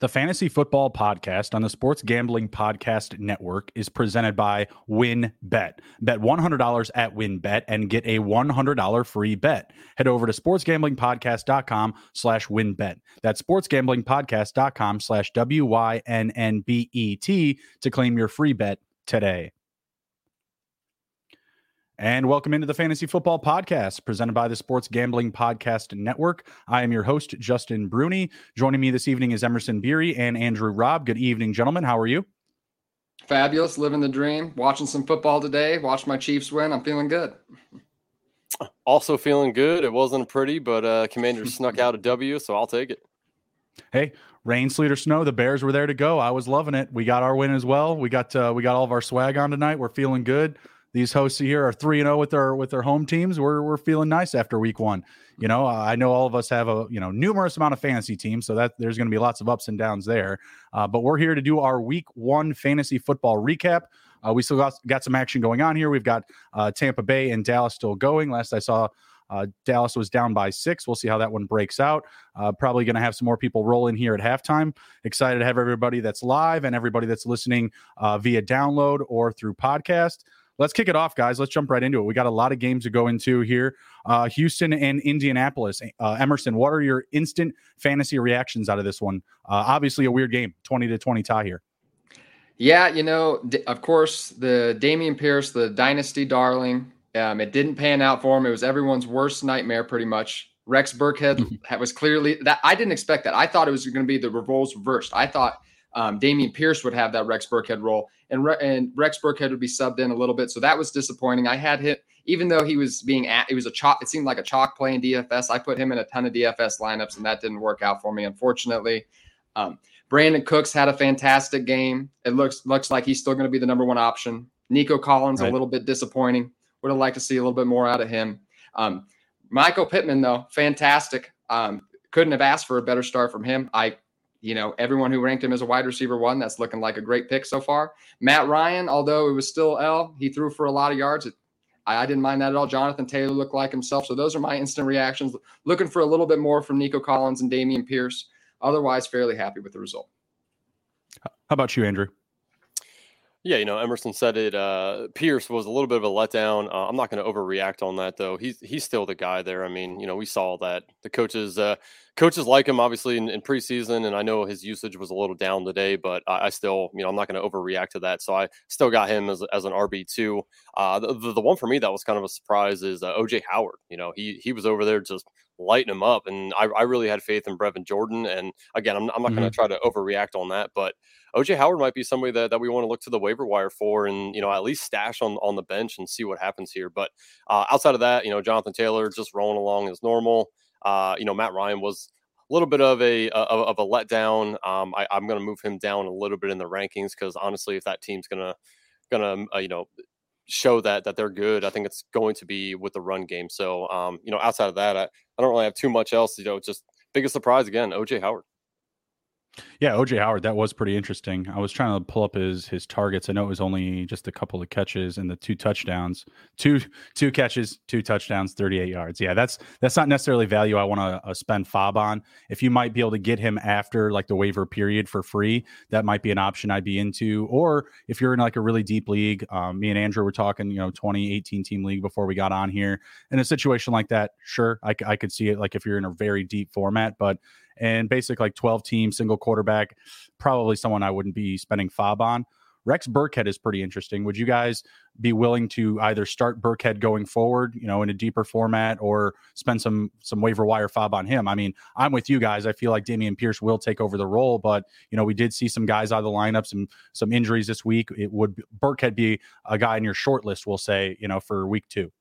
The Fantasy Football Podcast on the Sports Gambling Podcast Network is presented by WynnBET. Bet Bet $100 at WynnBET and get a $100 free bet. Head over to sportsgamblingpodcast.com slash wynnbet. That's sportsgamblingpodcast.com slash W-Y-N-N-B-E-T to claim your free bet today. And welcome into the Fantasy Football Podcast presented by the Sports Gambling Podcast Network. I am your host, Justin Bruni. Joining me this evening is Emerson Beery and Andrew Raub. Good evening, gentlemen. How are you? Fabulous, living the dream, watching some football today, watch my Chiefs win. I'm feeling good. Also feeling good. It wasn't pretty, but uh Commanders snuck out a W, so I'll take it. Hey, rain, sleet, or snow, the Bears were there to go. I was loving it. We got our win as well. We got uh, we got all of our swag on tonight. We're feeling good these hosts here are three and zero oh with their with their home teams. We're we're feeling nice after week one. You know, I know all of us have a you know numerous amount of fantasy teams, so that there's going to be lots of ups and downs there. Uh, but we're here to do our week one fantasy football recap. Uh, we still got got some action going on here. We've got uh, Tampa Bay and Dallas still going. Last I saw, uh, Dallas was down by six. We'll see how that one breaks out. Uh, probably going to have some more people roll in here at halftime. Excited to have everybody that's live and everybody that's listening uh, via download or through podcast let's kick it off, guys. Let's jump right into it. We got a lot of games to go into here. Uh, Houston and Indianapolis. Uh, Emerson, what are your instant fantasy reactions out of this one? Uh, obviously, a weird game, 20 to 20 tie here. Yeah, you know, of course, the Dameon Pierce, the dynasty darling, um, it didn't pan out for him. It was everyone's worst nightmare, pretty much. Rex Burkhead was clearly that I didn't expect that. I thought it was going to be the roles reversed. I thought um, Dameon Pierce would have that Rex Burkhead role, and Re- and Rex Burkhead would be subbed in a little bit. So that was disappointing. I had him, even though he was being at, it was a chalk. It seemed like a chalk play in DFS. I put him in a ton of DFS lineups, and that didn't work out for me, unfortunately. Um, Brandin Cooks had a fantastic game. It looks looks like he's still going to be the number one option. Nico Collins right. a little bit disappointing. Would have liked to see a little bit more out of him. Um, Michael Pittman though, fantastic. Um, couldn't have asked for a better start from him. I you know, everyone who ranked him as a wide receiver one, that's looking like a great pick so far. Matt Ryan, although it was still L, he threw for a lot of yards. I, I didn't mind that at all. Jonathan Taylor looked like himself. So those are my instant reactions. Looking for a little bit more from Nico Collins and Dameon Pierce. Otherwise, fairly happy with the result. How about you, Andrew? Yeah, you know, Emerson said it. Uh, Pierce was a little bit of a letdown. Uh, I'm not going to overreact on that, though. He's he's still the guy there. I mean, you know, we saw that the coaches uh, coaches like him obviously in, in, preseason, and I know his usage was a little down today, but I, I still, you know, I'm not going to overreact to that. So I still got him as, as an RB two. Uh, the, the, the one for me that was kind of a surprise is uh, OJ Howard. You know, he he was over there just lighting him up, and I, I really had faith in Brevin Jordan. And again, I'm, I'm not mm-hmm. going to try to overreact on that, but OJ Howard might be somebody that, that we want to look to the waiver wire for and, you know, at least stash on, on the bench and see what happens here. But uh, outside of that, you know, Jonathan Taylor just rolling along as normal. Uh, you know, Matt Ryan was a little bit of a of, of a letdown. Um, I, am going to move him down a little bit in the rankings because honestly, if that team's gonna gonna uh, you know show that that they're good, I think it's going to be with the run game. So um, you know, outside of that, I, I don't really have too much else. You know, just biggest surprise again, OJ Howard. Yeah, OJ Howard, that was pretty interesting. I was trying to pull up his his targets. I know it was only just a couple of catches and the two touchdowns. Two two catches, two touchdowns, 38 yards. Yeah, that's that's not necessarily value I want to uh, spend FAAB on. If you might be able to get him after like the waiver period for free, that might be an option I'd be into. Or if you're in like a really deep league, um, me and Andrew were talking, you know, 2018 team league before we got on here. In a situation like that, sure, I, I could see it like if you're in a very deep format, but and basic like 12 team single quarterback, probably someone I wouldn't be spending FAAB on. Rex Burkhead is pretty interesting. Would you guys be willing to either start Burkhead going forward, you know, in a deeper format, or spend some some waiver wire FAAB on him? I mean, I'm with you guys. I feel like Dameon Pierce will take over the role, but you know, we did see some guys out of the lineup, some some injuries this week. It would Burkhead be a guy in your short list? We'll say, you know, for week two.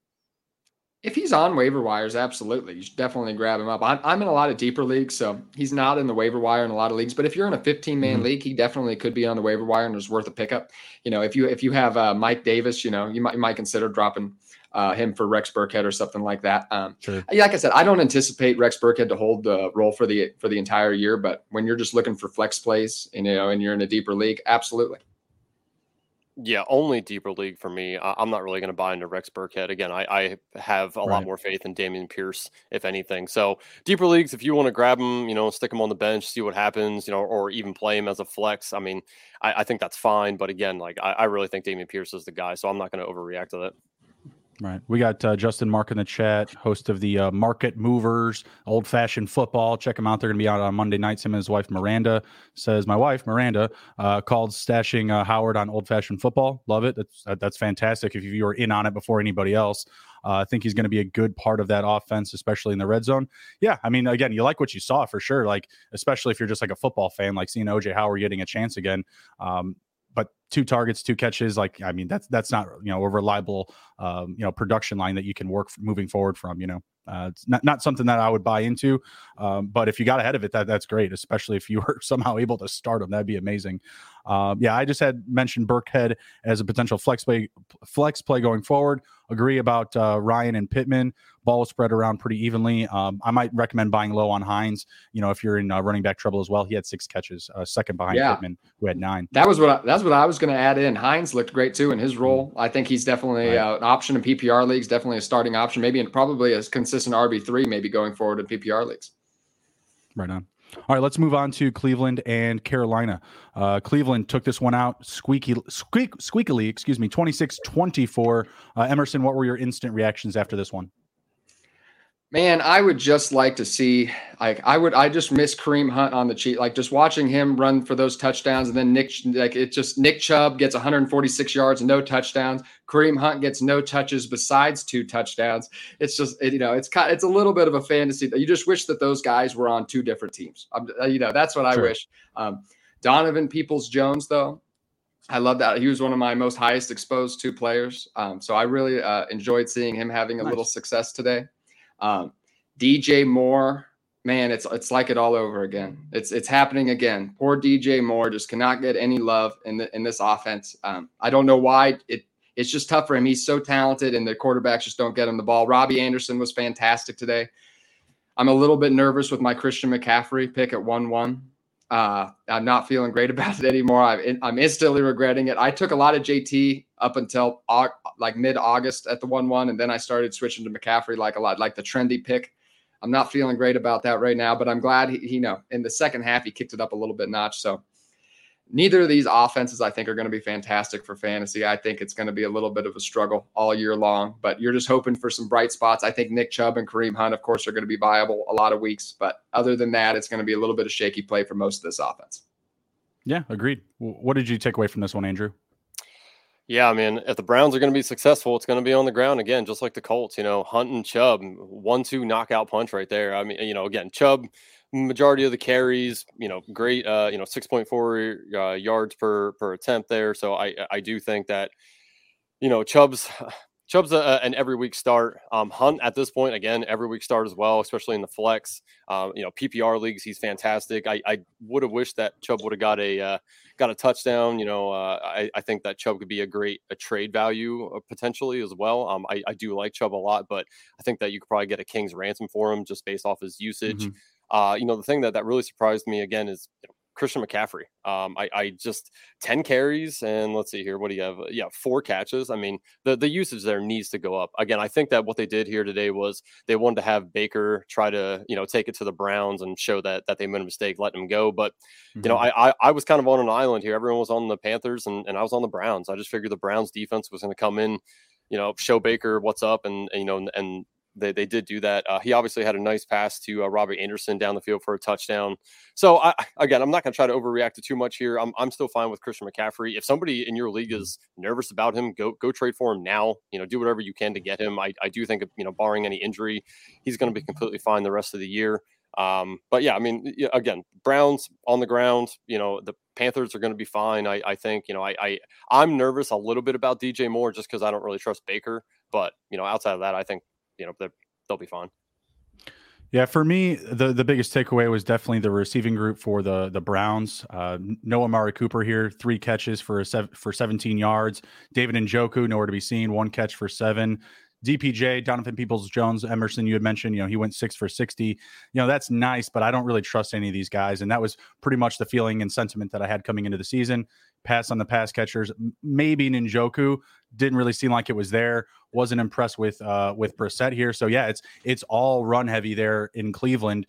If he's on waiver wires, absolutely. You should definitely grab him up. I'm, I'm in a lot of deeper leagues, so he's not in the waiver wire in a lot of leagues. But if you're in a 15 man mm-hmm. league, he definitely could be on the waiver wire and is worth a pickup. You know, if you if you have uh, Mike Davis, you know, you might you might consider dropping uh, him for Rex Burkhead or something like that. Um, sure. Like I said, I don't anticipate Rex Burkhead to hold the role for the for the entire year. But when you're just looking for flex plays, and, you know, and you're in a deeper league, absolutely. Yeah, only deeper league for me. I, am not really going to buy into Rex Burkhead again. I, I have a right. lot more faith in Dameon Pierce, if anything. So deeper leagues, if you want to grab him, you know, stick him on the bench, see what happens, you know, or even play him as a flex. I mean, I, I think that's fine. But again, like I, I really think Dameon Pierce is the guy, so I'm not going to overreact to that. Right. We got uh, Justin Mark in the chat, host of the uh, Market Movers, Old Fashioned Football. Check him out. They're going to be out on Monday nights. Him and his wife, Miranda, says, My wife, Miranda, uh, called stashing uh, Howard on Old Fashioned Football. Love it. That's, that's fantastic. If you were in on it before anybody else, uh, I think he's going to be a good part of that offense, especially in the red zone. Yeah. I mean, again, you like what you saw for sure. Like, especially if you're just like a football fan, like seeing OJ Howard getting a chance again. Um, but two targets, two catches, like I mean, that's that's not you know a reliable um, you know production line that you can work moving forward from. You know, uh, it's not not something that I would buy into. Um, but if you got ahead of it, that that's great, especially if you were somehow able to start them. That'd be amazing. Um, yeah, I just had mentioned Burkhead as a potential flex play flex play going forward. Agree about uh, Ryan and Pittman. Ball was spread around pretty evenly. Um, I might recommend buying low on Hines. You know, if you're in uh, running back trouble as well, he had six catches, uh, second behind yeah. Pittman, who had nine. That was what I, that's what I was going to add in. Hines looked great too in his mm-hmm. role. I think he's definitely right. uh, an option in PPR leagues, definitely a starting option, maybe and probably a consistent RB three, maybe going forward in PPR leagues. Right on. All right, let's move on to Cleveland and Carolina. Uh, Cleveland took this one out squeaky, squeak, squeakily, excuse me, 26 24. Uh, Emerson, what were your instant reactions after this one? Man, I would just like to see like I would I just miss Kareem Hunt on the cheat like just watching him run for those touchdowns and then Nick like it just Nick Chubb gets 146 yards and no touchdowns. Kareem Hunt gets no touches besides two touchdowns. It's just it, you know it's kind it's a little bit of a fantasy. You just wish that those guys were on two different teams. Um, you know that's what I sure. wish. Um, Donovan Peoples Jones though I love that. He was one of my most highest exposed two players. Um, so I really uh, enjoyed seeing him having a nice. little success today. Um, DJ Moore, man, it's it's like it all over again. It's it's happening again. Poor DJ Moore just cannot get any love in the, in this offense. Um, I don't know why. It it's just tough for him. He's so talented, and the quarterbacks just don't get him the ball. Robbie Anderson was fantastic today. I'm a little bit nervous with my Christian McCaffrey pick at one one. Uh, I'm not feeling great about it anymore. I'm, I'm instantly regretting it. I took a lot of JT up until like mid August at the 1 1, and then I started switching to McCaffrey like a lot, like the trendy pick. I'm not feeling great about that right now, but I'm glad he you know, in the second half, he kicked it up a little bit notch. So neither of these offenses I think are going to be fantastic for fantasy. I think it's going to be a little bit of a struggle all year long, but you're just hoping for some bright spots. I think Nick Chubb and Kareem Hunt, of course, are going to be viable a lot of weeks, but other than that, it's going to be a little bit of shaky play for most of this offense. Yeah, agreed. What did you take away from this one, Andrew? Yeah, I mean, if the Browns are going to be successful, it's going to be on the ground again, just like the Colts. You know, Hunt and Chubb, one-two knockout punch right there. I mean, you know, again, Chubb majority of the carries, you know, great, uh, you know, 6.4 uh, yards per per attempt there. So I I do think that, you know, Chubb's Chubb's a, an every week start. Um, Hunt at this point again every week start as well, especially in the flex. Um, you know PPR leagues, he's fantastic. I, I would have wished that Chubb would have got a uh, got a touchdown. You know, uh, I, I think that Chubb could be a great a trade value uh, potentially as well. Um, I, I do like Chubb a lot, but I think that you could probably get a king's ransom for him just based off his usage. Mm-hmm. Uh, you know, the thing that that really surprised me again is you know, Christian McCaffrey. Um, I, I, just 10 carries and let's see here. What do you have? Yeah, four catches. I mean, the, the usage there needs to go up. Again, I think that what they did here today was they wanted to have Baker try to, you know, take it to the Browns and show that that they made a mistake, letting him go. But, mm-hmm. you know, mm-hmm. I, I, I was kind of on an island here. Everyone was on the Panthers and, and I was on the Browns. I just figured the Browns defense was going to come in, you know, show Baker what's up and, and you know, and, and they, they did do that. Uh, he obviously had a nice pass to uh, Robbie Anderson down the field for a touchdown. So I, again, I'm not going to try to overreact to too much here. I'm, I'm still fine with Christian McCaffrey. If somebody in your league is nervous about him, go go trade for him now. You know, do whatever you can to get him. I, I do think you know, barring any injury, he's going to be completely fine the rest of the year. Um, but yeah, I mean, again, Browns on the ground. You know, the Panthers are going to be fine. I, I think. You know, I, I I'm nervous a little bit about DJ Moore just because I don't really trust Baker. But you know, outside of that, I think you know they'll be fine. Yeah, for me, the the biggest takeaway was definitely the receiving group for the the Browns. Uh, no Amari Cooper here, three catches for sev- for 17 yards. David and Njoku nowhere to be seen, one catch for seven. DPJ, Donovan Peoples Jones, Emerson, you had mentioned, you know, he went six for 60. You know, that's nice, but I don't really trust any of these guys. And that was pretty much the feeling and sentiment that I had coming into the season. Pass on the pass catchers, maybe Njoku didn't really seem like it was there. Wasn't impressed with uh with Brissett here. So yeah, it's it's all run heavy there in Cleveland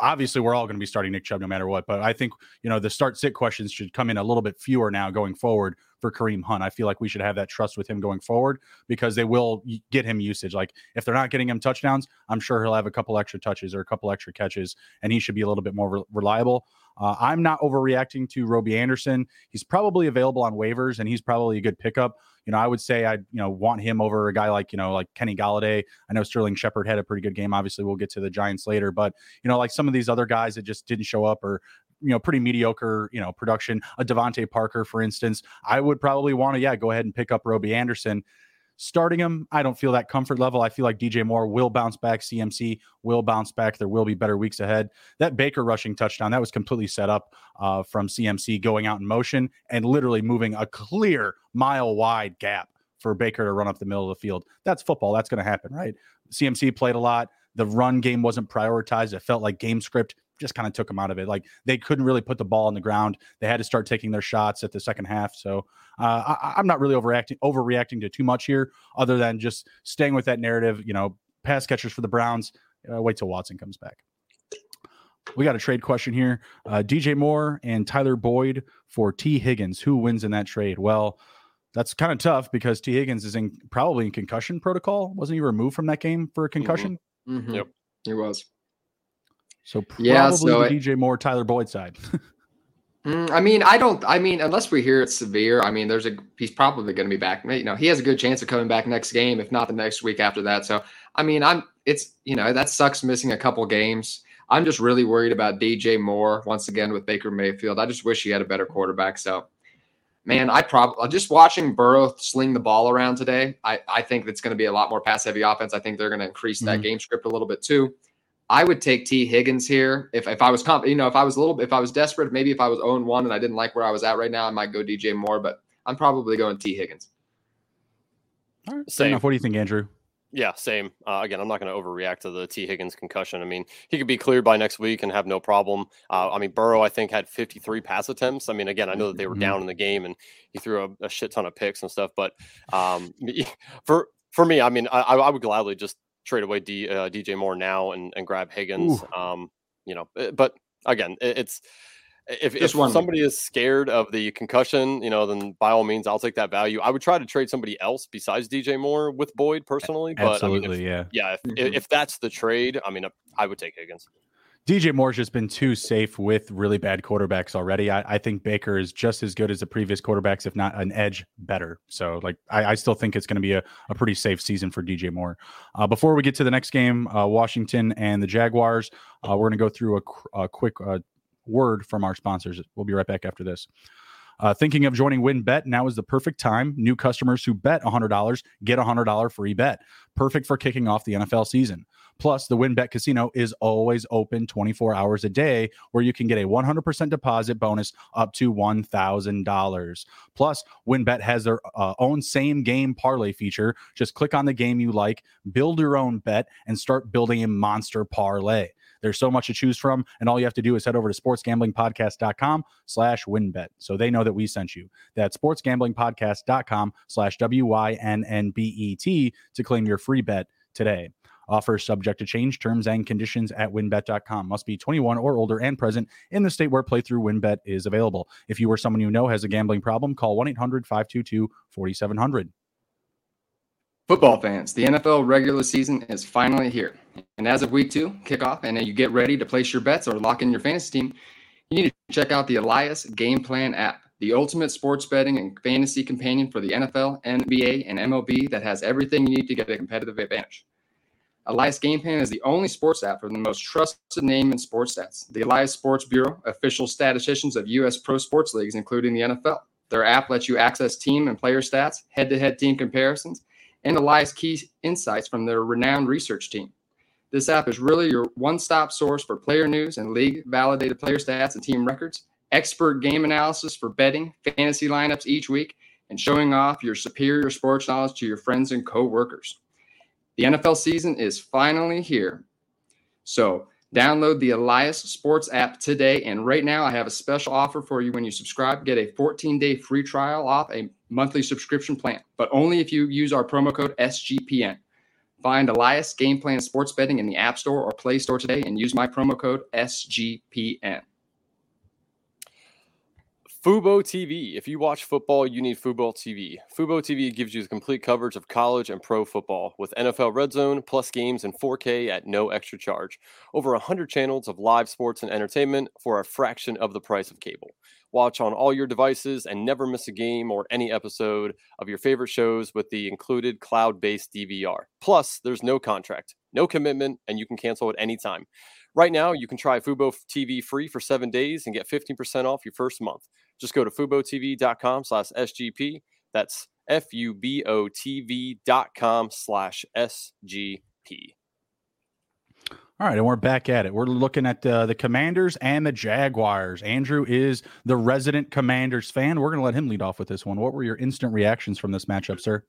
obviously we're all going to be starting Nick Chubb no matter what. But I think you know the start sit questions should come in a little bit fewer now going forward for Kareem Hunt. I feel like we should have that trust with him going forward because they will get him usage. Like if they're not getting him touchdowns, I'm sure he'll have a couple extra touches or a couple extra catches, and he should be a little bit more re- reliable. Uh, I'm not overreacting to Robbie Anderson. He's probably available on waivers, and he's probably a good pickup. You know, I would say I you know want him over a guy like you know like Kenny Golladay. I know Sterling Shepard had a pretty good game. Obviously, we'll get to the Giants later, but you know like some of these other guys that just didn't show up or you know pretty mediocre you know production. A DeVante Parker, for instance, I would probably want to yeah go ahead and pick up Robbie Anderson starting him, I don't feel that comfort level. I feel like DJ Moore will bounce back. CMC will bounce back. There will be better weeks ahead. That Baker rushing touchdown, that was completely set up uh, from CMC going out in motion and literally moving a clear mile wide gap for Baker to run up the middle of the field. That's football. That's going to happen, right? CMC played a lot. The run game wasn't prioritized. It felt like game script just kind of took them out of it. Like they couldn't really put the ball on the ground. They had to start taking their shots at the second half. So uh, I, am not really overreacting overreacting to too much here, other than just staying with that narrative. You know, pass catchers for the Browns. Uh, wait till Watson comes back. We got a trade question here. Uh, DJ Moore and Tyler Boyd for Tee Higgins. Who wins in that trade? Well, that's kind of tough because Tee Higgins is in probably in concussion protocol. Wasn't he removed from that game for a mm-hmm. concussion? Mm-hmm. Mm-hmm. Yep, he was. So probably yeah, so DJ Moore, Tyler Boyd side. mm, I mean, I don't. I mean, unless we hear it's severe, I mean, there's a he's probably going to be back. You know, he has a good chance of coming back next game, if not the next week after that. So, I mean, I'm. It's you know that sucks missing a couple games. I'm just really worried about DJ Moore once again with Baker Mayfield. I just wish he had a better quarterback. So, man, I probably just watching Burrow sling the ball around today. I I think it's going to be a lot more pass heavy offense. I think they're going to increase that mm-hmm. game script a little bit too. I would take Tee Higgins here if, if I was comp, you know, if I was a little, if I was desperate, maybe if I was 0 1 and I didn't like where I was at right now, I might go DJ Moore, but I'm probably going Tee Higgins. All right. Same. Enough. What do you think, Andrew? Yeah, same. Uh, again, I'm not going to overreact to the Tee Higgins concussion. I mean, he could be cleared by next week and have no problem. Uh, I mean, Burrow, I think, had 53 pass attempts. I mean, again, I know that they were mm-hmm. down in the game and he threw a, a, shit ton of picks and stuff. But um, for for me, I mean, I, I would gladly just trade away D, uh, DJ Moore now and, and grab Higgins. Um, you know, eh, but again, it, it's if, if somebody is scared of the concussion, you know, then by all means, I'll take that value. I would try to trade somebody else besides DJ Moore with Boyd personally. But absolutely, I mean, if, yeah, yeah. If, mm-hmm. if that's the trade, I mean, I would take Higgins. DJ Moore's just been too safe with really bad quarterbacks already. I, I, think Baker is just as good as the previous quarterbacks, if not an edge better. So, like, I, I still think it's going to be a, a, pretty safe season for DJ Moore. Uh, before we get to the next game, uh, Washington and the Jaguars, uh, we're going to go through a, a quick uh, word from our sponsors. We'll be right back after this. Uh, thinking of joining WynnBET, now is the perfect time. New customers who bet $100 get a $100 free bet. Perfect for kicking off the NFL season. Plus, the WynnBET Casino is always open 24 hours a day, where you can get a 100% deposit bonus up to $1,000. Plus, WynnBET has their uh, own same game parlay feature. Just click on the game you like, build your own bet, and start building a monster parlay. There's so much to choose from, and all you have to do is head over to sportsgamblingpodcast.com slash wynnbet. So they know that we sent you. That's sportsgamblingpodcast.com slash W-Y-N-N-B-E-T to claim your free bet today. Offers subject to change. Terms and conditions at wynnbet.com. Must be 21 or older and present in the state where playthrough wynnbet is available. If you or someone you know has a gambling problem, call 1 800 522 4700. Football fans, the NFL regular season is finally here. And as of week two, kickoff, and you get ready to place your bets or lock in your fantasy team, you need to check out the Elias Game Plan app, the ultimate sports betting and fantasy companion for the NFL, NBA, and MLB that has everything you need to get a competitive advantage. Elias Game Plan is the only sports app for the most trusted name in sports stats. The Elias Sports Bureau, official statisticians of U.S. pro sports leagues, including the NFL. Their app lets you access team and player stats, head to head team comparisons, and Elias key insights from their renowned research team. This app is really your one stop source for player news and league validated player stats and team records, expert game analysis for betting, fantasy lineups each week, and showing off your superior sports knowledge to your friends and co workers. The NFL season is finally here. So download the Elias Sports app today. And right now, I have a special offer for you when you subscribe. Get a 14 day free trial off a monthly subscription plan, but only if you use our promo code SGPN. Find Elias Game Plan Sports Betting in the App Store or Play Store today and use my promo code SGPN. Fubo TV. If you watch football, you need Fubo TV. Fubo TV gives you the complete coverage of college and pro football with NFL Red Zone plus games in 4K at no extra charge. Over 100 channels of live sports and entertainment for a fraction of the price of cable. Watch on all your devices and never miss a game or any episode of your favorite shows with the included cloud based DVR. Plus, there's no contract, no commitment, and you can cancel at any time. Right now, you can try Fubo TV free for seven days and get 15% off your first month. Just go to FuboTV.com slash SGP. That's F-U-B-O-T-V dot com slash S-G-P. All right, and we're back at it. We're looking at uh, the Commanders and the Jaguars. Andrew is the resident Commanders fan. We're going to let him lead off with this one. What were your instant reactions from this matchup, sir?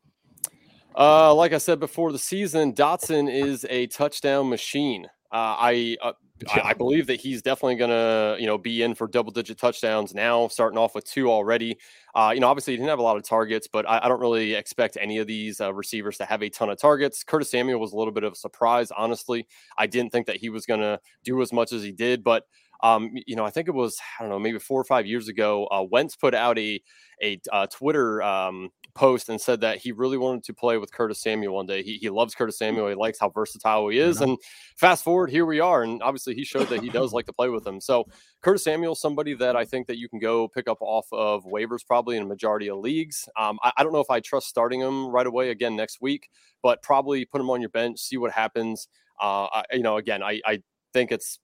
Uh, like I said before the season, Dotson is a touchdown machine. Uh, I, uh, I, I believe that he's definitely going to you know be in for double digit touchdowns now, starting off with two already. Uh, you know, obviously he didn't have a lot of targets, but I, I don't really expect any of these uh, receivers to have a ton of targets. Curtis Samuel was a little bit of a surprise, honestly. I didn't think that he was going to do as much as he did, but um, you know, I think it was I don't know maybe four or five years ago. Uh, Wentz put out a a uh, Twitter um, post and said that he really wanted to play with Curtis Samuel one day. He, he loves Curtis hmm. Samuel. He likes how versatile he is. And fast forward, here we are. And obviously, he showed that he does like to play with him. So, Curtis Samuel, somebody that I think that you can go pick up off of waivers probably in a majority of leagues. Um, I, I, don't know if I trust starting him right away again next week, but probably put him on your bench, see what happens. Uh, I, you know, again, I, I think it's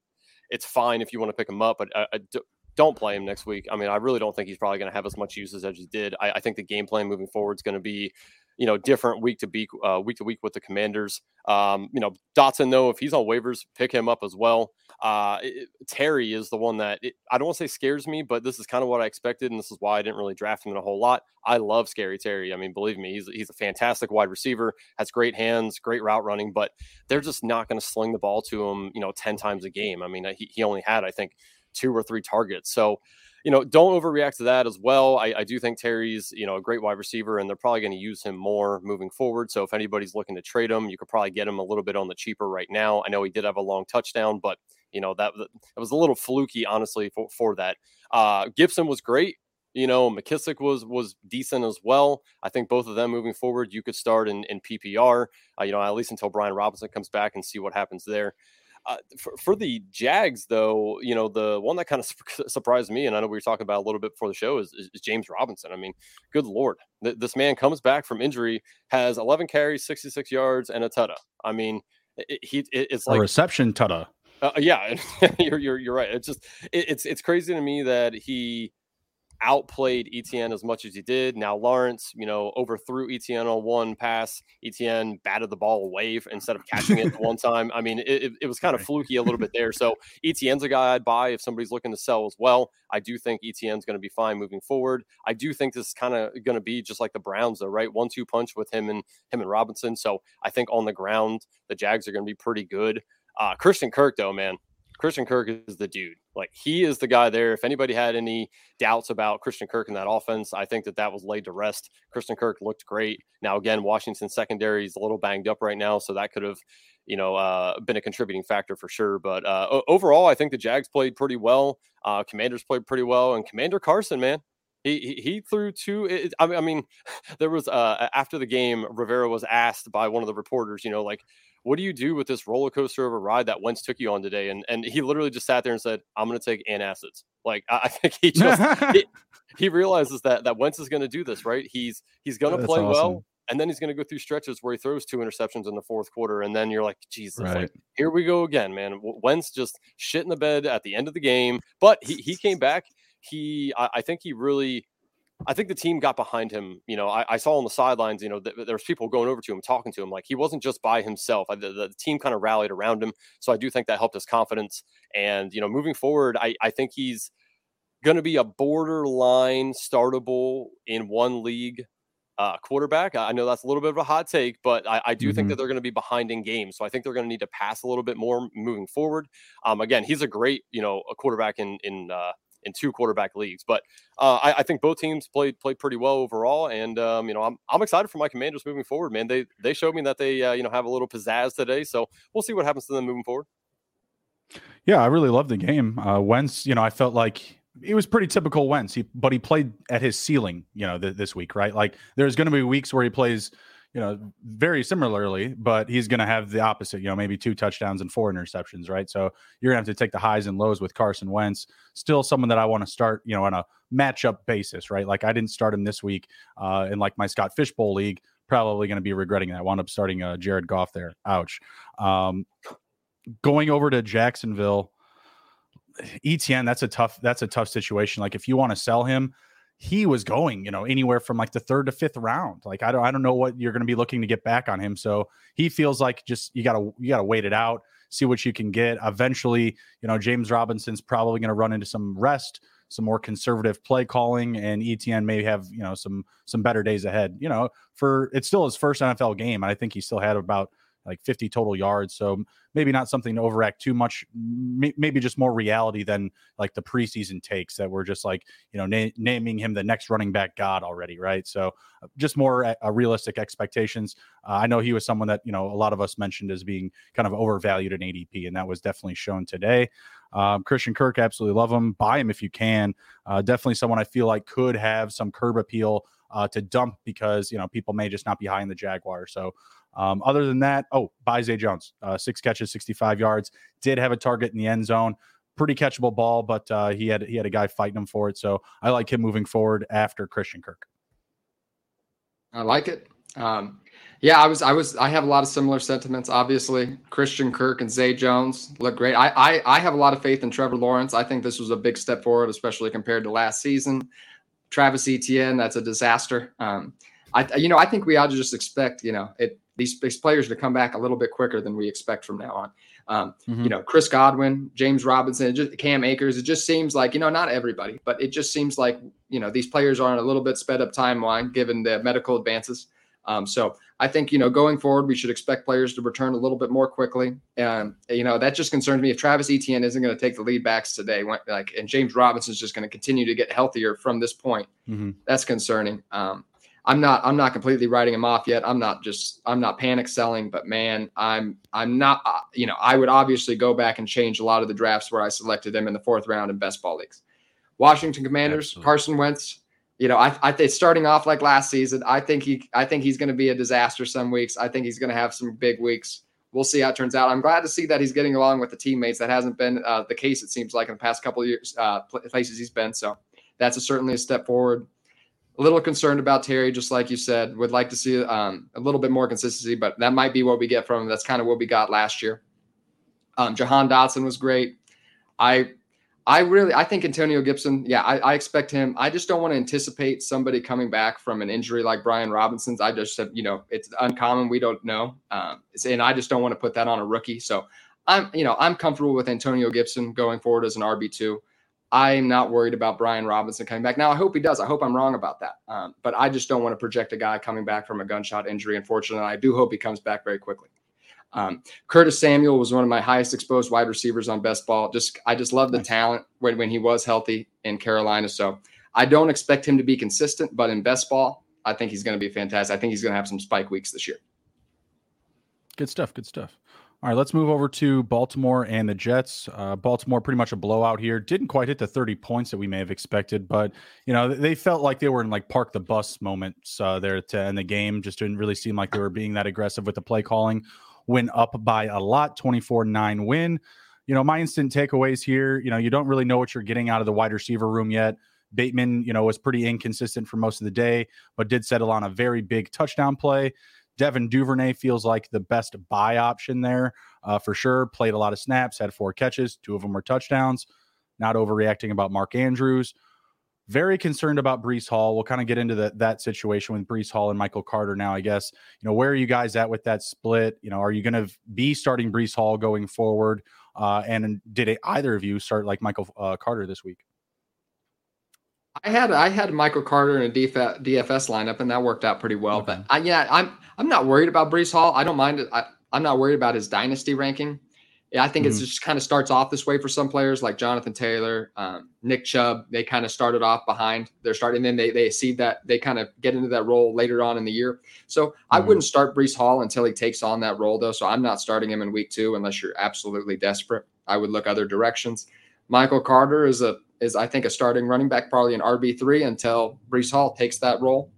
it's fine if you want to pick him up, but uh, I don't play him next week. I mean, I really don't think he's probably going to have as much uses as he did. I, I think the game plan moving forward is going to be, you know, different week to week, uh, week to week with the Commanders. Um, you know, Dotson though, if he's on waivers, pick him up as well. Uh, it, Terry is the one that it, I don't want to say scares me, but this is kind of what I expected, and this is why I didn't really draft him in a whole lot. I love Scary Terry. I mean, believe me, he's he's a fantastic wide receiver, has great hands, great route running, but they're just not going to sling the ball to him, you know, ten times a game. I mean, he, he only had I think two or three targets. So, you know, don't overreact to that as well. I, I do think Terry's, you know, a great wide receiver, and they're probably going to use him more moving forward. So if anybody's looking to trade him, you could probably get him a little bit on the cheaper right now. I know he did have a long touchdown, but you know that that was a little fluky, honestly, for, for that. Uh, Gibson was great. You know, McKissick was was decent as well. I think both of them moving forward, you could start in, in PPR. Uh, you know, at least until Brian Robinson comes back and see what happens there. Uh, for, for, the Jags, though, you know, the one that kind of su- surprised me, and I know we were talking about a little bit before the show, is, is, is James Robinson. I mean, good Lord. Th- this man comes back from injury, has 11 carries, 66 yards, and a tuta. I mean, it, he it, it's like a reception tuta. Uh, yeah, you're, you're, you're right. It's just, it, it's, it's crazy to me that he, outplayed Etienne as much as he did. Now Lawrence, you know, overthrew Etienne on one pass. Etienne batted the ball away instead of catching it one time. I mean, it, it was kind of fluky a little bit there. So Etienne's a guy I'd buy if somebody's looking to sell as well. I do think Etienne's going to be fine moving forward. I do think this is kind of going to be just like the Browns, though, right? One two punch with him and him and Robinson. So I think on the ground the Jags are going to be pretty good. Uh, Christian Kirk, though, man, Christian Kirk is the dude. Like he is the guy there. If anybody had any doubts about Christian Kirk in that offense, I think that that was laid to rest. Christian Kirk looked great. Now again, Washington secondary is a little banged up right now, so that could have, you know, uh, been a contributing factor for sure. But uh, overall, I think the Jags played pretty well. Uh, Commanders played pretty well, and Commander Carson, man, he, he threw two. I mean, there was uh, after the game, Rivera was asked by one of the reporters, you know, like what do you do with this roller coaster of a ride that Wentz took you on today? And and he literally just sat there and said, I'm going to take antacids. Like I, I think he just he, he, realizes that that Wentz is going to do this, right? He's he's going to play awesome. well. And then he's going to go through stretches where he throws two interceptions in the fourth quarter, and then you're like, Jesus, right. like, here we go again, man. Wentz just shit in the bed at the end of the game, but he he came back. He, I, I think he really I think the team got behind him. You know, I, I saw on the sidelines, you know, th- there was people going over to him, talking to him. Like he wasn't just by himself. I, the, the, team kind of rallied around him. So I do think that helped his confidence. And, you know, moving forward, I, I think he's going to be a borderline startable in one league. uh, quarterback. I know that's a little bit of a hot take, but I, I do mm-hmm. think that they're going to be behind in games. So I think they're going to need to pass a little bit more moving forward. Um, again, he's a great, you know, a quarterback in in uh, in two quarterback leagues. But uh, I, I, think both teams played played pretty well overall, and um, you know I'm I'm excited for my Commanders moving forward. Man, they they showed me that they uh, you know have a little pizzazz today, so we'll see what happens to them moving forward. Yeah, I really love the game. Uh, Wentz, you know, I felt like it was pretty typical Wentz, he, but he played at his ceiling, you know, th- this week, right? Like there's going to be weeks where he plays you know, very similarly, but he's going to have the opposite, you know, maybe two touchdowns and four interceptions, right? So you're going to have to take the highs and lows with Carson Wentz. Still someone that I want to start, you know, on a matchup basis, right? Like I didn't start him this week uh, in like my Scott Fish Bowl league. Probably going to be regretting that. Wound up starting uh, Jared Goff there. Ouch. Um, going over to Jacksonville, Etienne. That's a tough. That's a tough situation. Like if you want to sell him, he was going, you know, anywhere from like the third to fifth round. Like I don't I don't know what you're going to be looking to get back on him. So he feels like just you got to you got to wait it out, see what you can get. Eventually, you know, James Robinson's probably going to run into some rest, some more conservative play calling and Etienne may have, you know, some some better days ahead. You know, for it's still his first NFL game. I think he still had about like 50 total yards. So maybe not something to overact too much. maybe just more reality than like the preseason takes that were just like, you know, na- naming him the next running back god already. Right. So uh, just more uh, uh, realistic expectations. Uh, I know he was someone that, you know, a lot of us mentioned as being kind of overvalued in ADP, and that was definitely shown today. Um, Christian Kirk, absolutely love him. Buy him if you can. Uh, definitely someone I feel like could have some curb appeal uh, to dump because you know people may just not be high in the Jaguar. So um, other than that, oh, buy Zay Jones, uh, six catches, 65 yards, did have a target in the end zone. Pretty catchable ball, but uh, he had he had a guy fighting him for it. So I like him moving forward after Christian Kirk. I like it. Um, yeah, I was, I was, I have a lot of similar sentiments. Obviously, Christian Kirk and Zay Jones look great. I, I, I have a lot of faith in Trevor Lawrence. I think this was a big step forward, especially compared to last season. Travis Etienne, that's a disaster. Um, I, you know, I think we ought to just expect, you know, it these, these players to come back a little bit quicker than we expect from now on. Um, mm-hmm. You know, Chris Godwin, James Robinson, just, Cam Akers. It just seems like you know not everybody, but it just seems like you know these players are on a little bit sped up timeline given the medical advances. Um, so I think you know going forward we should expect players to return a little bit more quickly. And you know that just concerns me if Travis Etienne isn't going to take the lead backs today, like and James Robinson is just going to continue to get healthier from this point. Mm-hmm. That's concerning. Um, I'm not I'm not completely writing him off yet. I'm not just I'm not panic selling, but man, I'm I'm not uh, you know I would obviously go back and change a lot of the drafts where I selected him in the fourth round in best ball leagues. Washington Commanders, Absolutely. Carson Wentz. You know, I, I think starting off like last season, I think he I think he's going to be a disaster some weeks. I think he's going to have some big weeks. We'll see how it turns out. I'm glad to see that he's getting along with the teammates. That hasn't been uh, the case. It seems like in the past couple of years, uh, places he's been. So that's a, certainly a step forward a little concerned about Terry, just like you said. Would like to see um, a little bit more consistency, but that might be what we get from him. That's kind of what we got last year. Um, Jahan Dotson was great. I I really I think Antonio Gibson, yeah, I, I, expect him. I just don't want to anticipate somebody coming back from an injury like Brian Robinson's. I just said, you know, it's uncommon. We don't know. Um, and I just don't want to put that on a rookie. So I'm, you know, I'm comfortable with Antonio Gibson going forward as an RB2. I'm not worried about Brian Robinson coming back. Now, I hope he does. I hope I'm wrong about that. Um, but I just don't want to project a guy coming back from a gunshot injury. Unfortunately, I do hope he comes back very quickly. Um, Curtis Samuel was one of my highest exposed wide receivers on best ball. Just I just love the talent when, when he was healthy in Carolina. So I don't expect him to be consistent, but in best ball, I think he's going to be fantastic. I think he's going to have some spike weeks this year. Good stuff. Good stuff. All right, let's move over to Baltimore and the Jets. Uh, Baltimore pretty much a blowout here. Didn't quite hit the 30 points that we may have expected, but you know they felt like they were in like park the bus moments uh, there to end the game. Just didn't really seem like they were being that aggressive with the play calling. Went up by a lot, 24-9 win. You know, my instant takeaways here. You know, you don't really know what you're getting out of the wide receiver room yet. Bateman, you know, was pretty inconsistent for most of the day, but did settle on a very big touchdown play. Devin Duvernay feels like the best buy option there uh, for sure. Played a lot of snaps, had four catches, two of them were touchdowns. Not overreacting about Mark Andrews. Very concerned about Breece Hall. We'll kind of get into the, that situation with Breece Hall and Michael Carter now, I guess. You know, where are you guys at with that split? You know, are you going to be starting Breece Hall going forward? Uh, and did it, either of you start like Michael uh, Carter this week? I had I had Michael Carter in a DFS, lineup, and that worked out pretty well. Okay. But I, yeah, I'm I'm not worried about Breece Hall. I don't mind it. I, I'm not worried about his dynasty ranking. Yeah, I think mm-hmm. it just kind of starts off this way for some players like Jonathan Taylor, um, Nick Chubb. They kind of started off behind. They're starting, then they they see that they kind of get into that role later on in the year. So mm-hmm. I wouldn't start Breece Hall until he takes on that role, though. So I'm not starting him in week two unless you're absolutely desperate. I would look other directions. Michael Carter is a is I think a starting running back, probably an RB three until Breece Hall takes that role.